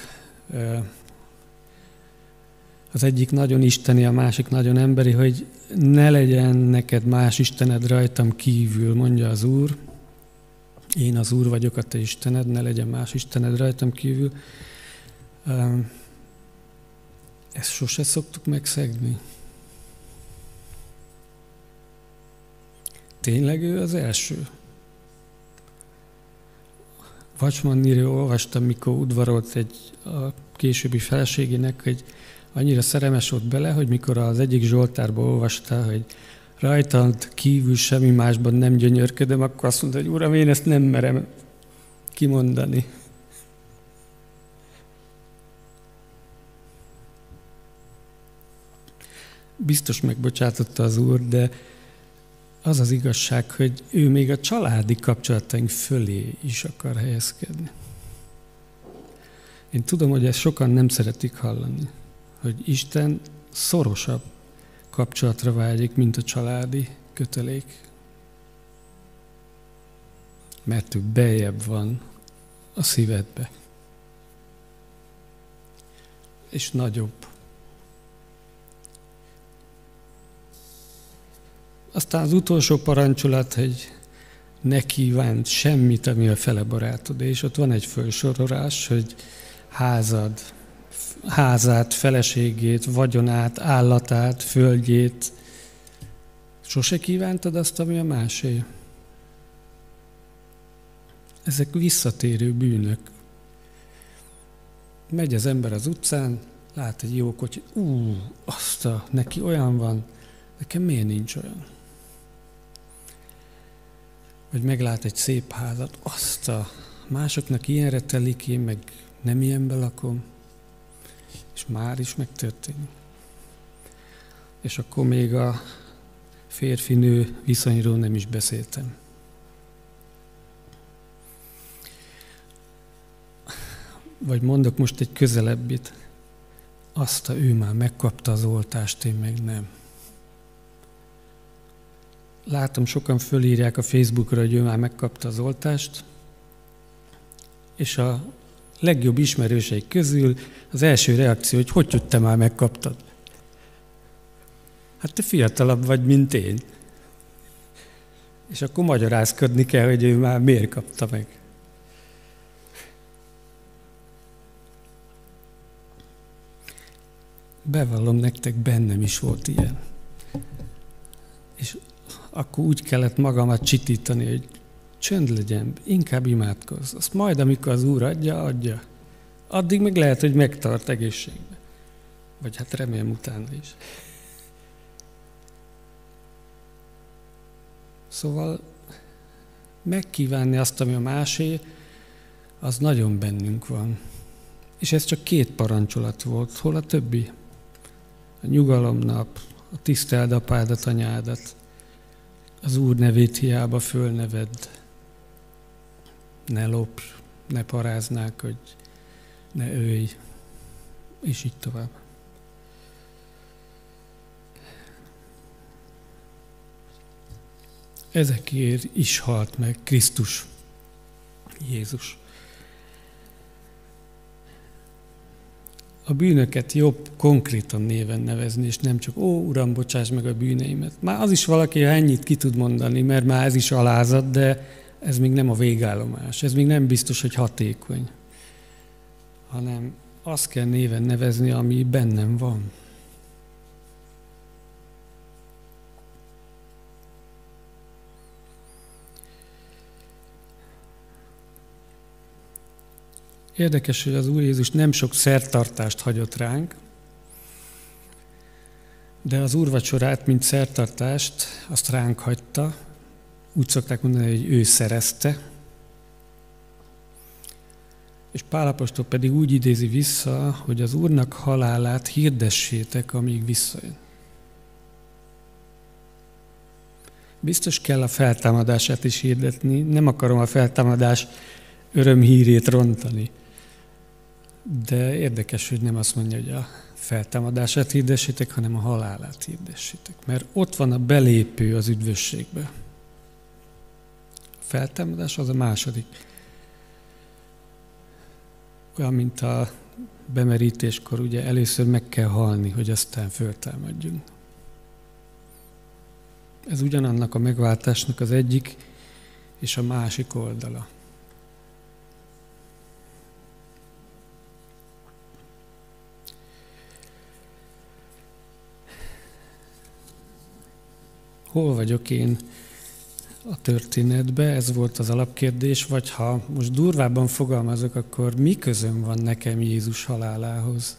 az egyik nagyon isteni, a másik nagyon emberi, hogy ne legyen neked más istened rajtam kívül, mondja az Úr. Én az Úr vagyok, a te istened, ne legyen más istened rajtam kívül. Ezt sose szoktuk megszegni. Tényleg ő az első. Vacsmanniről olvastam, mikor udvarolt egy a későbbi feleségének, hogy annyira szerelmes volt bele, hogy mikor az egyik Zsoltárban olvasta, hogy rajtad kívül semmi másban nem gyönyörködöm, akkor azt mondta, hogy Uram, én ezt nem merem kimondani. Biztos megbocsátotta az Úr, de az az igazság, hogy ő még a családi kapcsolataink fölé is akar helyezkedni. Én tudom, hogy ezt sokan nem szeretik hallani hogy Isten szorosabb kapcsolatra vágyik, mint a családi kötelék. Mert ő bejebb van a szívedbe. És nagyobb. Aztán az utolsó parancsolat, hogy ne kívánt semmit, ami a fele barátod. És ott van egy felsorolás, hogy házad, házát, feleségét, vagyonát, állatát, földjét. Sose kívántad azt, ami a másé? Ezek visszatérő bűnök. Megy az ember az utcán, lát egy jó kocsi, ú, azt a, neki olyan van, nekem miért nincs olyan? Vagy meglát egy szép házat, azt a, másoknak ilyenre telik, én meg nem ilyenbe lakom és már is megtörténik. És akkor még a férfi-nő viszonyról nem is beszéltem. Vagy mondok most egy közelebbit. Azt a ő már megkapta az oltást, én meg nem. Látom, sokan fölírják a Facebookra, hogy ő már megkapta az oltást, és a legjobb ismerőseik közül az első reakció, hogy hogy te már megkaptad? Hát te fiatalabb vagy, mint én. És akkor magyarázkodni kell, hogy ő már miért kapta meg. Bevallom nektek, bennem is volt ilyen. Akkor úgy kellett magamat csitítani, hogy Csönd legyen, inkább imádkozz. Azt majd, amikor az Úr adja, adja. Addig meg lehet, hogy megtart egészségbe. Vagy hát remélem utána is. Szóval megkívánni azt, ami a másé, az nagyon bennünk van. És ez csak két parancsolat volt. Hol a többi? A nyugalomnap, a tiszteld apádat, anyádat, az Úr nevét hiába fölneved, ne lopj, ne paráznák, hogy ne ölj, és így tovább. Ezekért is halt meg Krisztus, Jézus. A bűnöket jobb konkrétan néven nevezni, és nem csak, ó, Uram, bocsáss meg a bűneimet. Már az is valaki, ha ennyit ki tud mondani, mert már ez is alázat, de ez még nem a végállomás. Ez még nem biztos, hogy hatékony. Hanem azt kell néven nevezni, ami bennem van. Érdekes, hogy az Úr Jézus nem sok szertartást hagyott ránk, de az úrvacsorát, mint szertartást, azt ránk hagyta. Úgy szokták mondani, hogy ő szerezte. És Pálapostól pedig úgy idézi vissza, hogy az Úrnak halálát hirdessétek, amíg visszajön. Biztos kell a feltámadását is hirdetni, nem akarom a feltámadás örömhírét rontani. De érdekes, hogy nem azt mondja, hogy a feltámadását hirdessétek, hanem a halálát hirdessétek. Mert ott van a belépő az üdvösségbe. A feltámadás az a második. Olyan, mint a bemerítéskor, ugye először meg kell halni, hogy aztán föltámadjunk. Ez ugyanannak a megváltásnak az egyik és a másik oldala. Hol vagyok én a történetbe, ez volt az alapkérdés, vagy ha most durvábban fogalmazok, akkor mi közöm van nekem Jézus halálához?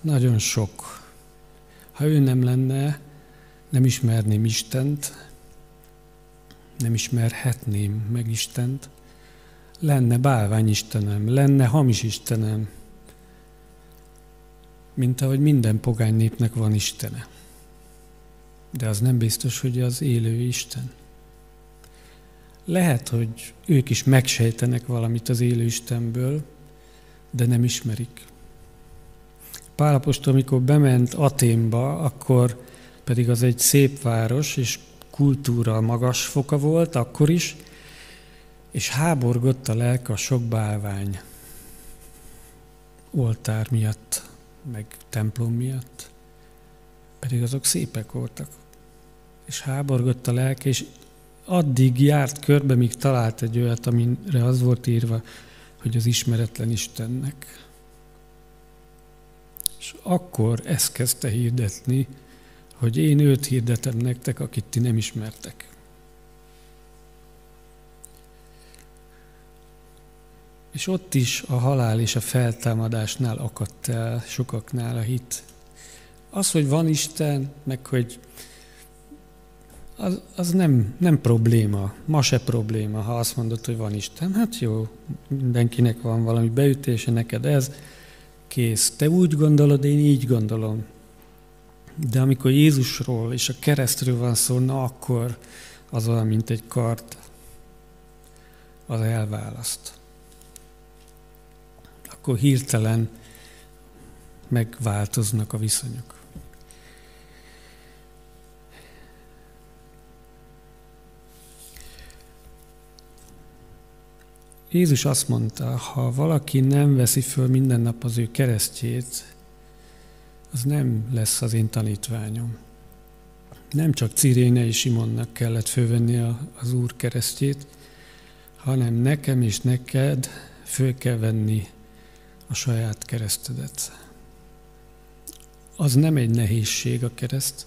Nagyon sok. Ha ő nem lenne, nem ismerném Istent, nem ismerhetném meg Istent, lenne bálvány Istenem, lenne hamis Istenem, mint ahogy minden pogány népnek van Istene. De az nem biztos, hogy az élő Isten. Lehet, hogy ők is megsejtenek valamit az élő Istenből, de nem ismerik. Pálapostól, amikor bement Aténba, akkor pedig az egy szép város, és kultúra magas foka volt akkor is, és háborgott a lelke a sok bálvány oltár miatt, meg templom miatt pedig azok szépek voltak. És háborgott a lelke, és addig járt körbe, míg talált egy olyat, amire az volt írva, hogy az ismeretlen Istennek. És akkor ezt kezdte hirdetni, hogy én őt hirdetem nektek, akit ti nem ismertek. És ott is a halál és a feltámadásnál akadt el sokaknál a hit. Az, hogy van Isten, meg hogy az, az nem, nem probléma, ma se probléma, ha azt mondod, hogy van Isten. Hát jó, mindenkinek van valami beütése, neked ez, kész. Te úgy gondolod, én így gondolom. De amikor Jézusról és a keresztről van szó, na akkor az olyan, mint egy kart, az elválaszt. Akkor hirtelen megváltoznak a viszonyok. Jézus azt mondta, ha valaki nem veszi föl minden nap az ő keresztjét, az nem lesz az én tanítványom. Nem csak Ciréne és Simonnak kellett fölvenni az Úr keresztjét, hanem nekem és neked föl kell venni a saját keresztedet. Az nem egy nehézség a kereszt.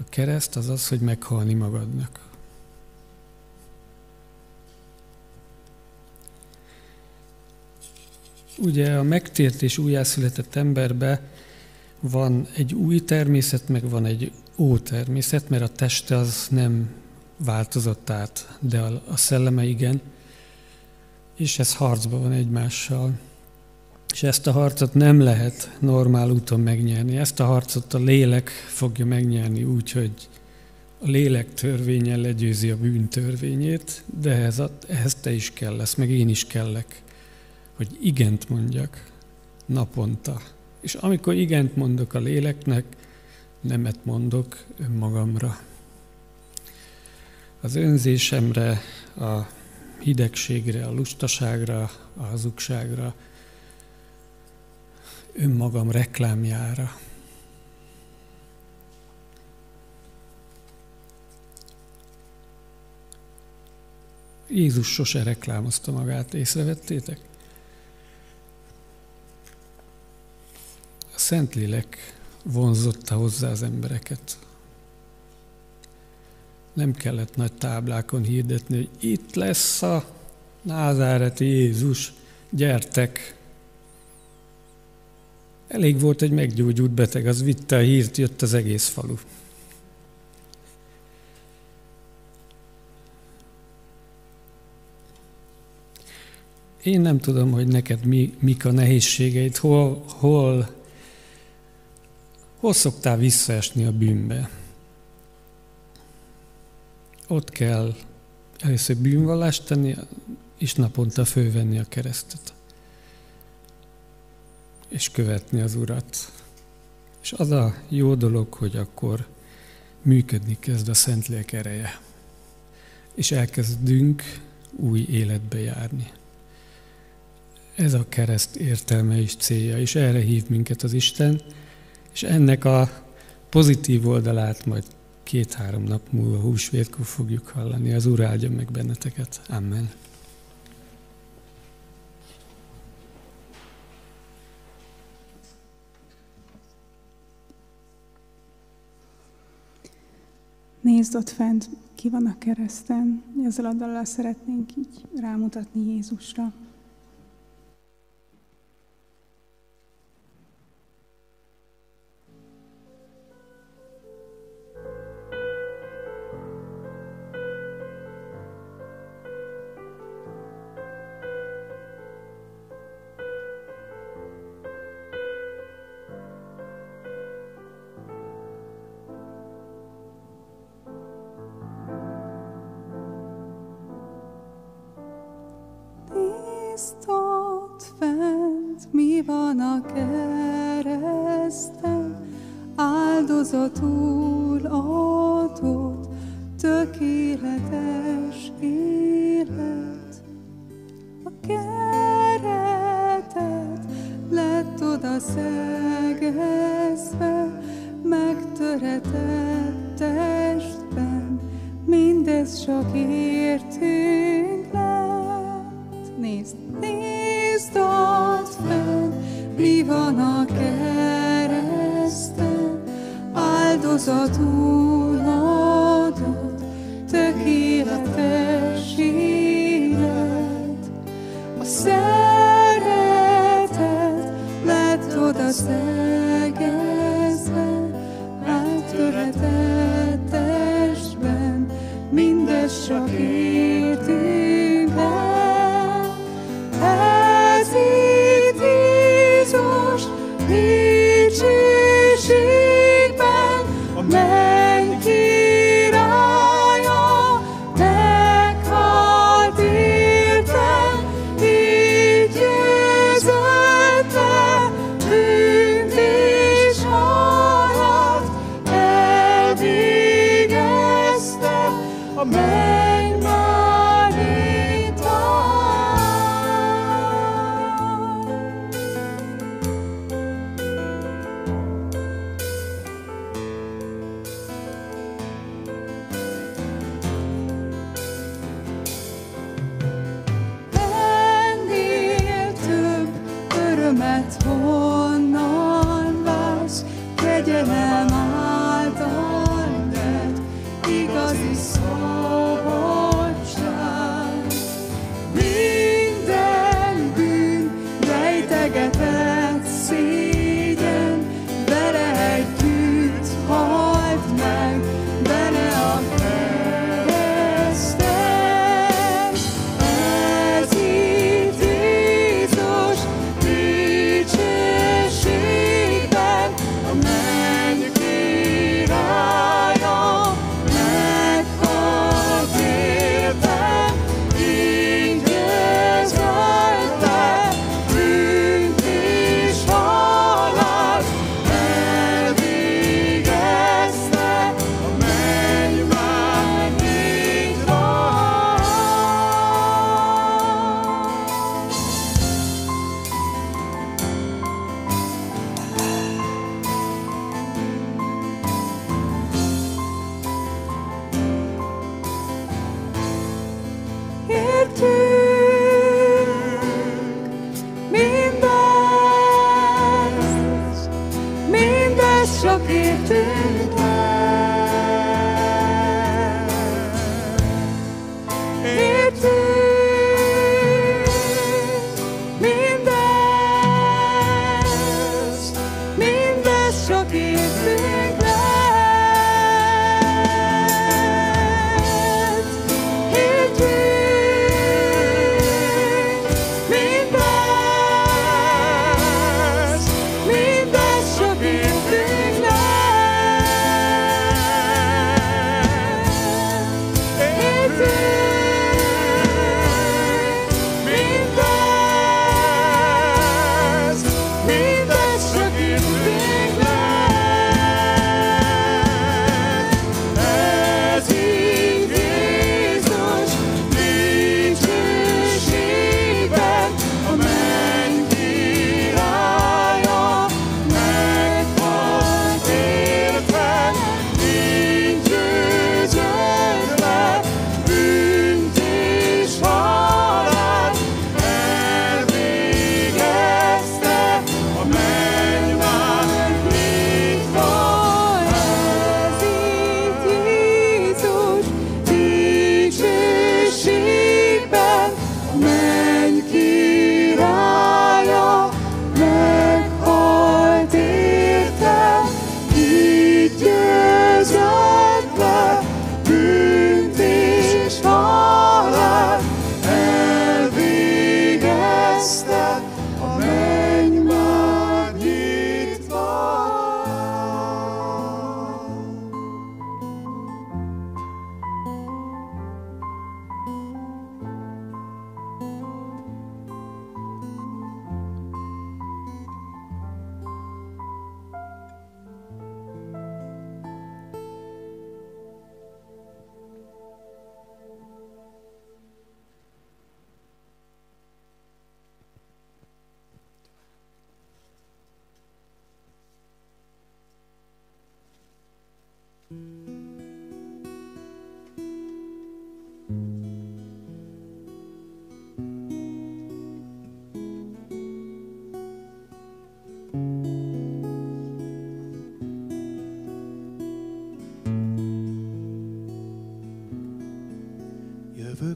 A kereszt az az, hogy meghalni magadnak. Ugye a megtért és újjászületett emberbe van egy új természet, meg van egy ó természet, mert a teste az nem változott át, de a, szelleme igen, és ez harcban van egymással. És ezt a harcot nem lehet normál úton megnyerni. Ezt a harcot a lélek fogja megnyerni úgy, hogy a lélek törvénye legyőzi a bűn törvényét, de ehhez, ehhez te is kell lesz, meg én is kellek, hogy igent mondjak naponta. És amikor igent mondok a léleknek, nemet mondok önmagamra. Az önzésemre, a hidegségre, a lustaságra, a hazugságra, önmagam reklámjára. Jézus sose reklámozta magát, észrevettétek? Szentlélek vonzotta hozzá az embereket. Nem kellett nagy táblákon hirdetni, hogy itt lesz a názáreti Jézus, gyertek! Elég volt egy meggyógyult beteg, az vitte a hírt, jött az egész falu. Én nem tudom, hogy neked mi, mik a nehézségeid, hol, hol, hol szoktál visszaesni a bűnbe. Ott kell először bűnvallást tenni, és naponta fölvenni a keresztet. És követni az Urat. És az a jó dolog, hogy akkor működni kezd a Szentlélek ereje. És elkezdünk új életbe járni. Ez a kereszt értelme és célja, és erre hív minket az Isten, és ennek a pozitív oldalát majd két-három nap múlva húsvétkor fogjuk hallani. Az Úr áldja meg benneteket. Amen. Nézd ott fent, ki van a kereszten. Ezzel a dallal szeretnénk így rámutatni Jézusra.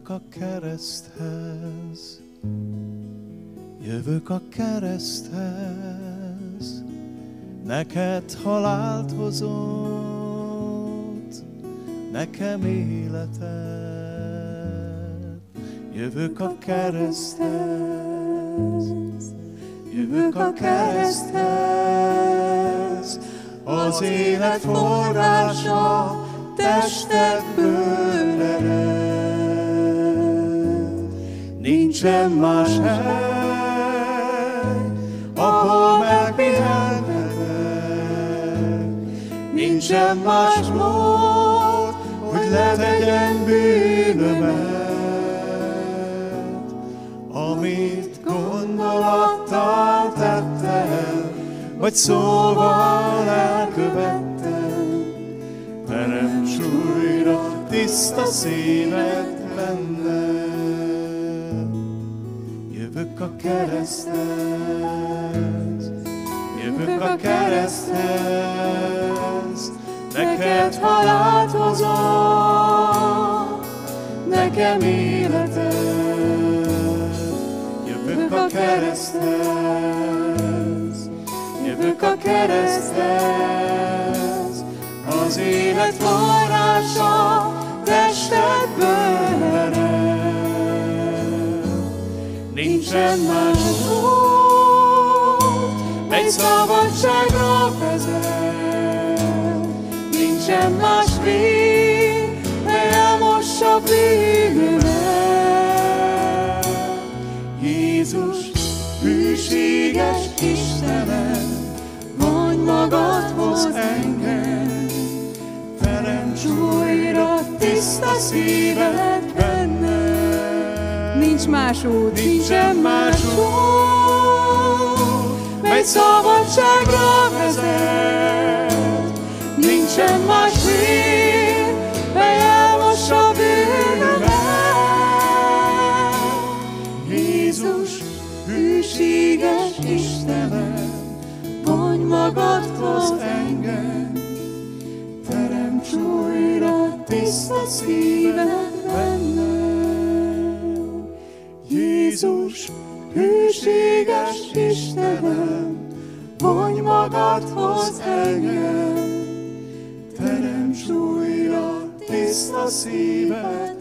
Jövök a kereszthez, jövök a kereszthez, neked halált hozott, nekem életet. Jövök a kereszthez, jövök a kereszthez, az élet forrása testedből ered. Nincsen más hely, ahol megpihenhetek. Nincsen más mód, hogy letegyem bűnömet, amit gondolattal tettem, vagy szóval elkövettem. Teremts újra tiszta szívet kereszthez, jövök a kereszthez, neked halált hozom, nekem életet. Jövök a kereszthez, jövök a kereszthez, az élet Nincsen más út, egy szabadságra vezet. Nincsen más víz, mely elmossa bűnömet. Jézus, hűséges Istenem, mondj magadhoz engem, teremts újra tiszta. Nincs más út, nincsen más út, mely szabadságra vezet. Nincsen más vér, mely elmossa bűnömet. Jézus, hűséges Istenem, vonj magadhoz engem, teremts újra tiszta szíved bennem. Jézus, hűséges Istenem, vonj magadhoz engem, teremts újra tiszta szíved.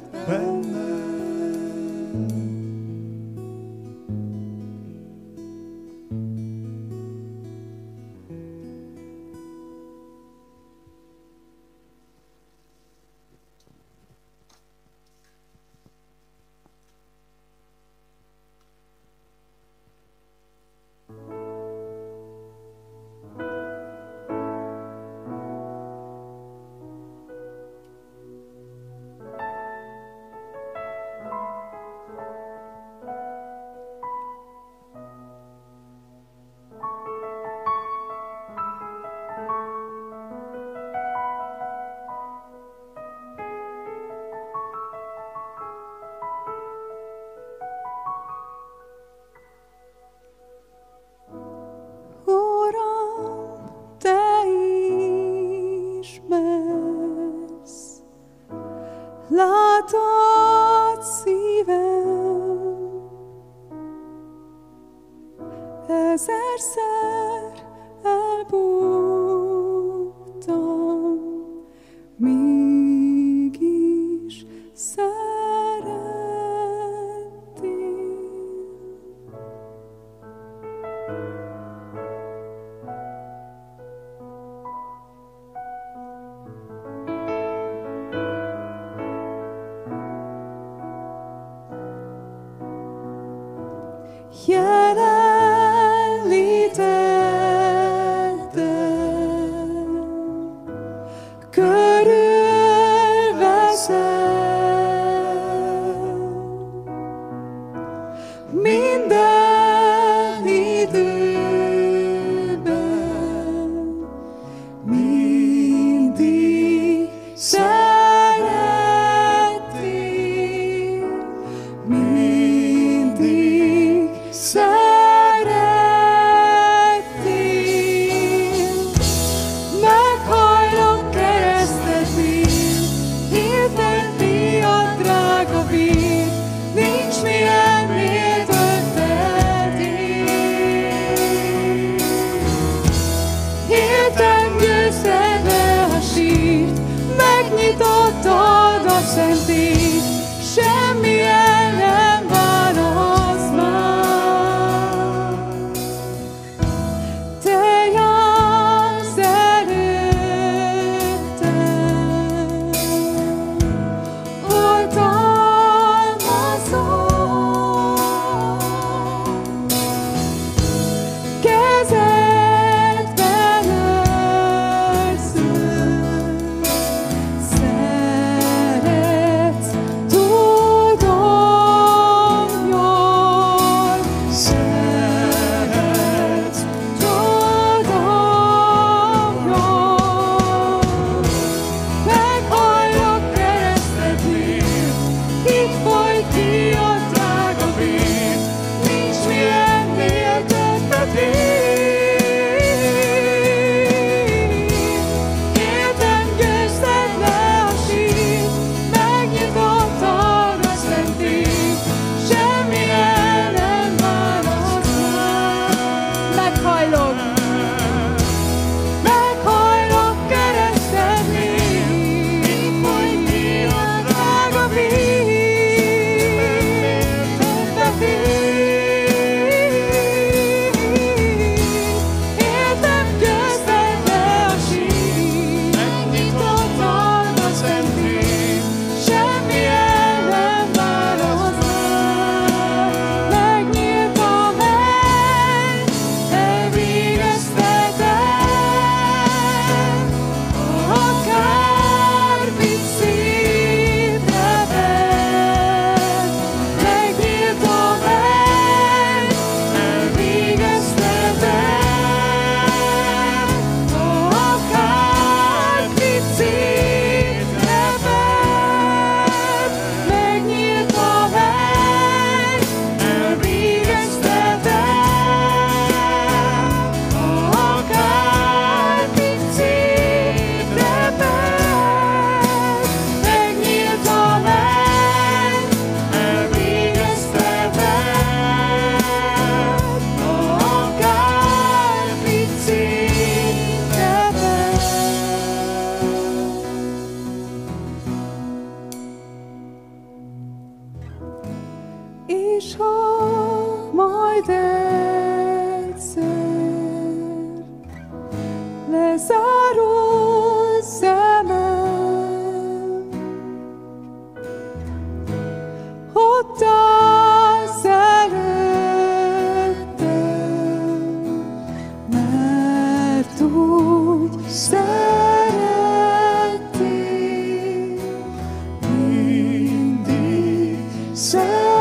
Mindig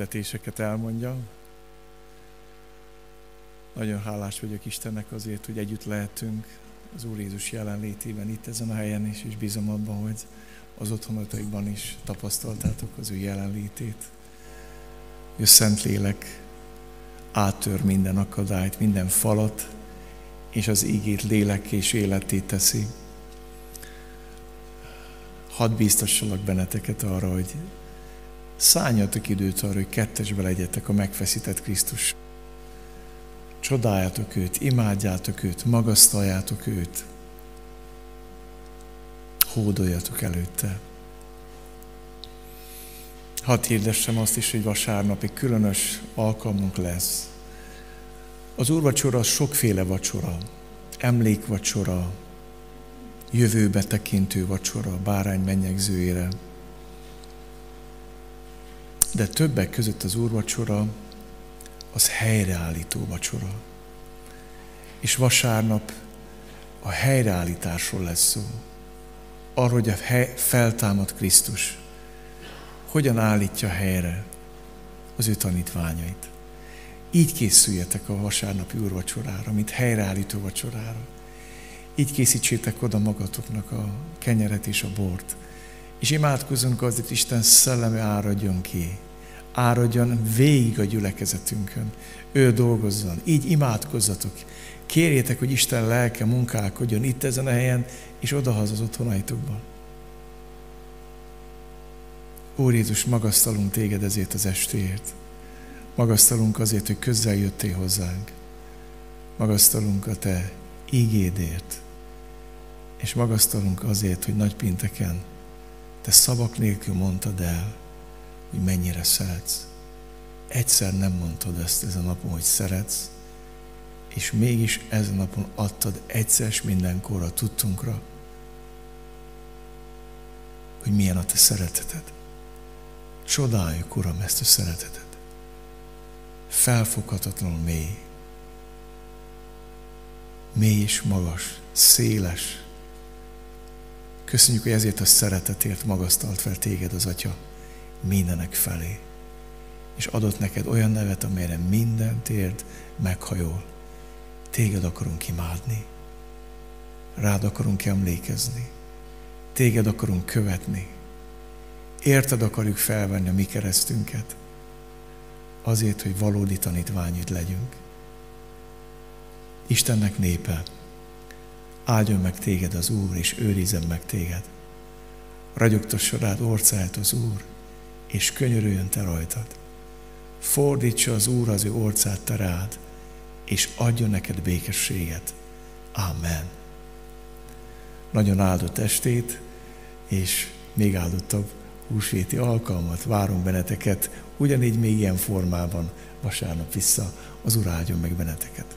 hirdetéseket elmondjam. Nagyon hálás vagyok Istennek azért, hogy együtt lehetünk az Úr Jézus jelenlétében itt ezen a helyen is, és bízom abban, hogy az otthonataikban is tapasztaltátok az ő jelenlétét. Ő Szent Lélek áttör minden akadályt, minden falat, és az ígét lélek és életét teszi. Hadd bíztassalak benneteket arra, hogy szálljatok időt arra, hogy kettesbe legyetek a megfeszített Krisztus. Csodáljátok őt, imádjátok őt, magasztaljátok őt, hódoljatok előtte. Hadd hirdessem azt is, hogy vasárnapi különös alkalmunk lesz. Az úrvacsora az sokféle vacsora, emlékvacsora, jövőbe tekintő vacsora, bárány mennyegzőjére. De többek között az úrvacsora az helyreállító vacsora. És vasárnap a helyreállításról lesz szó. Arról, hogy a hely, feltámad Krisztus hogyan állítja helyre az ő tanítványait. Így készüljetek a vasárnapi úrvacsorára, mint helyreállító vacsorára. Így készítsétek oda magatoknak a kenyeret és a bort. És imádkozunk azért, Isten szelleme áradjon ki. Áradjon végig a gyülekezetünkön. Ő dolgozzon. Így imádkozzatok. Kérjétek, hogy Isten lelke munkálkodjon itt ezen a helyen, és odahaza az otthonaitokban. Úr Jézus, magasztalunk téged ezért az estéért. Magasztalunk azért, hogy közel jöttél hozzánk. Magasztalunk a te ígédért. És magasztalunk azért, hogy nagy pinteken te szavak nélkül mondtad el, hogy mennyire szeretsz. Egyszer nem mondtad ezt ezen a napon, hogy szeretsz, és mégis ezen a napon adtad egyszer mindenkorra tudtunkra, hogy milyen a te szereteted. Csodáljuk, Uram, ezt a szeretetet. Felfoghatatlanul mély. Mély és magas, széles. Köszönjük, hogy ezért a szeretetért magasztalt fel téged az Atya mindenek felé. És adott neked olyan nevet, amelyre minden térd meghajol. Téged akarunk imádni. Rád akarunk emlékezni. Téged akarunk követni Érted akarjuk felvenni a mi keresztünket, azért, hogy valódi tanítványid legyünk. Istennek népe, áldjon meg téged az Úr, és őrizzen meg téged. Ragyogtassa rád orcáját az Úr, és könyörüljön te rajtad. Fordítsa az Úr az ő orcát te rád, és adjon neked békességet. Amen. Nagyon áldott estét, és még áldottabb húsvéti alkalmat, várunk benneteket, ugyanígy még ilyen formában vasárnap vissza, az Ur áldjon meg benneteket.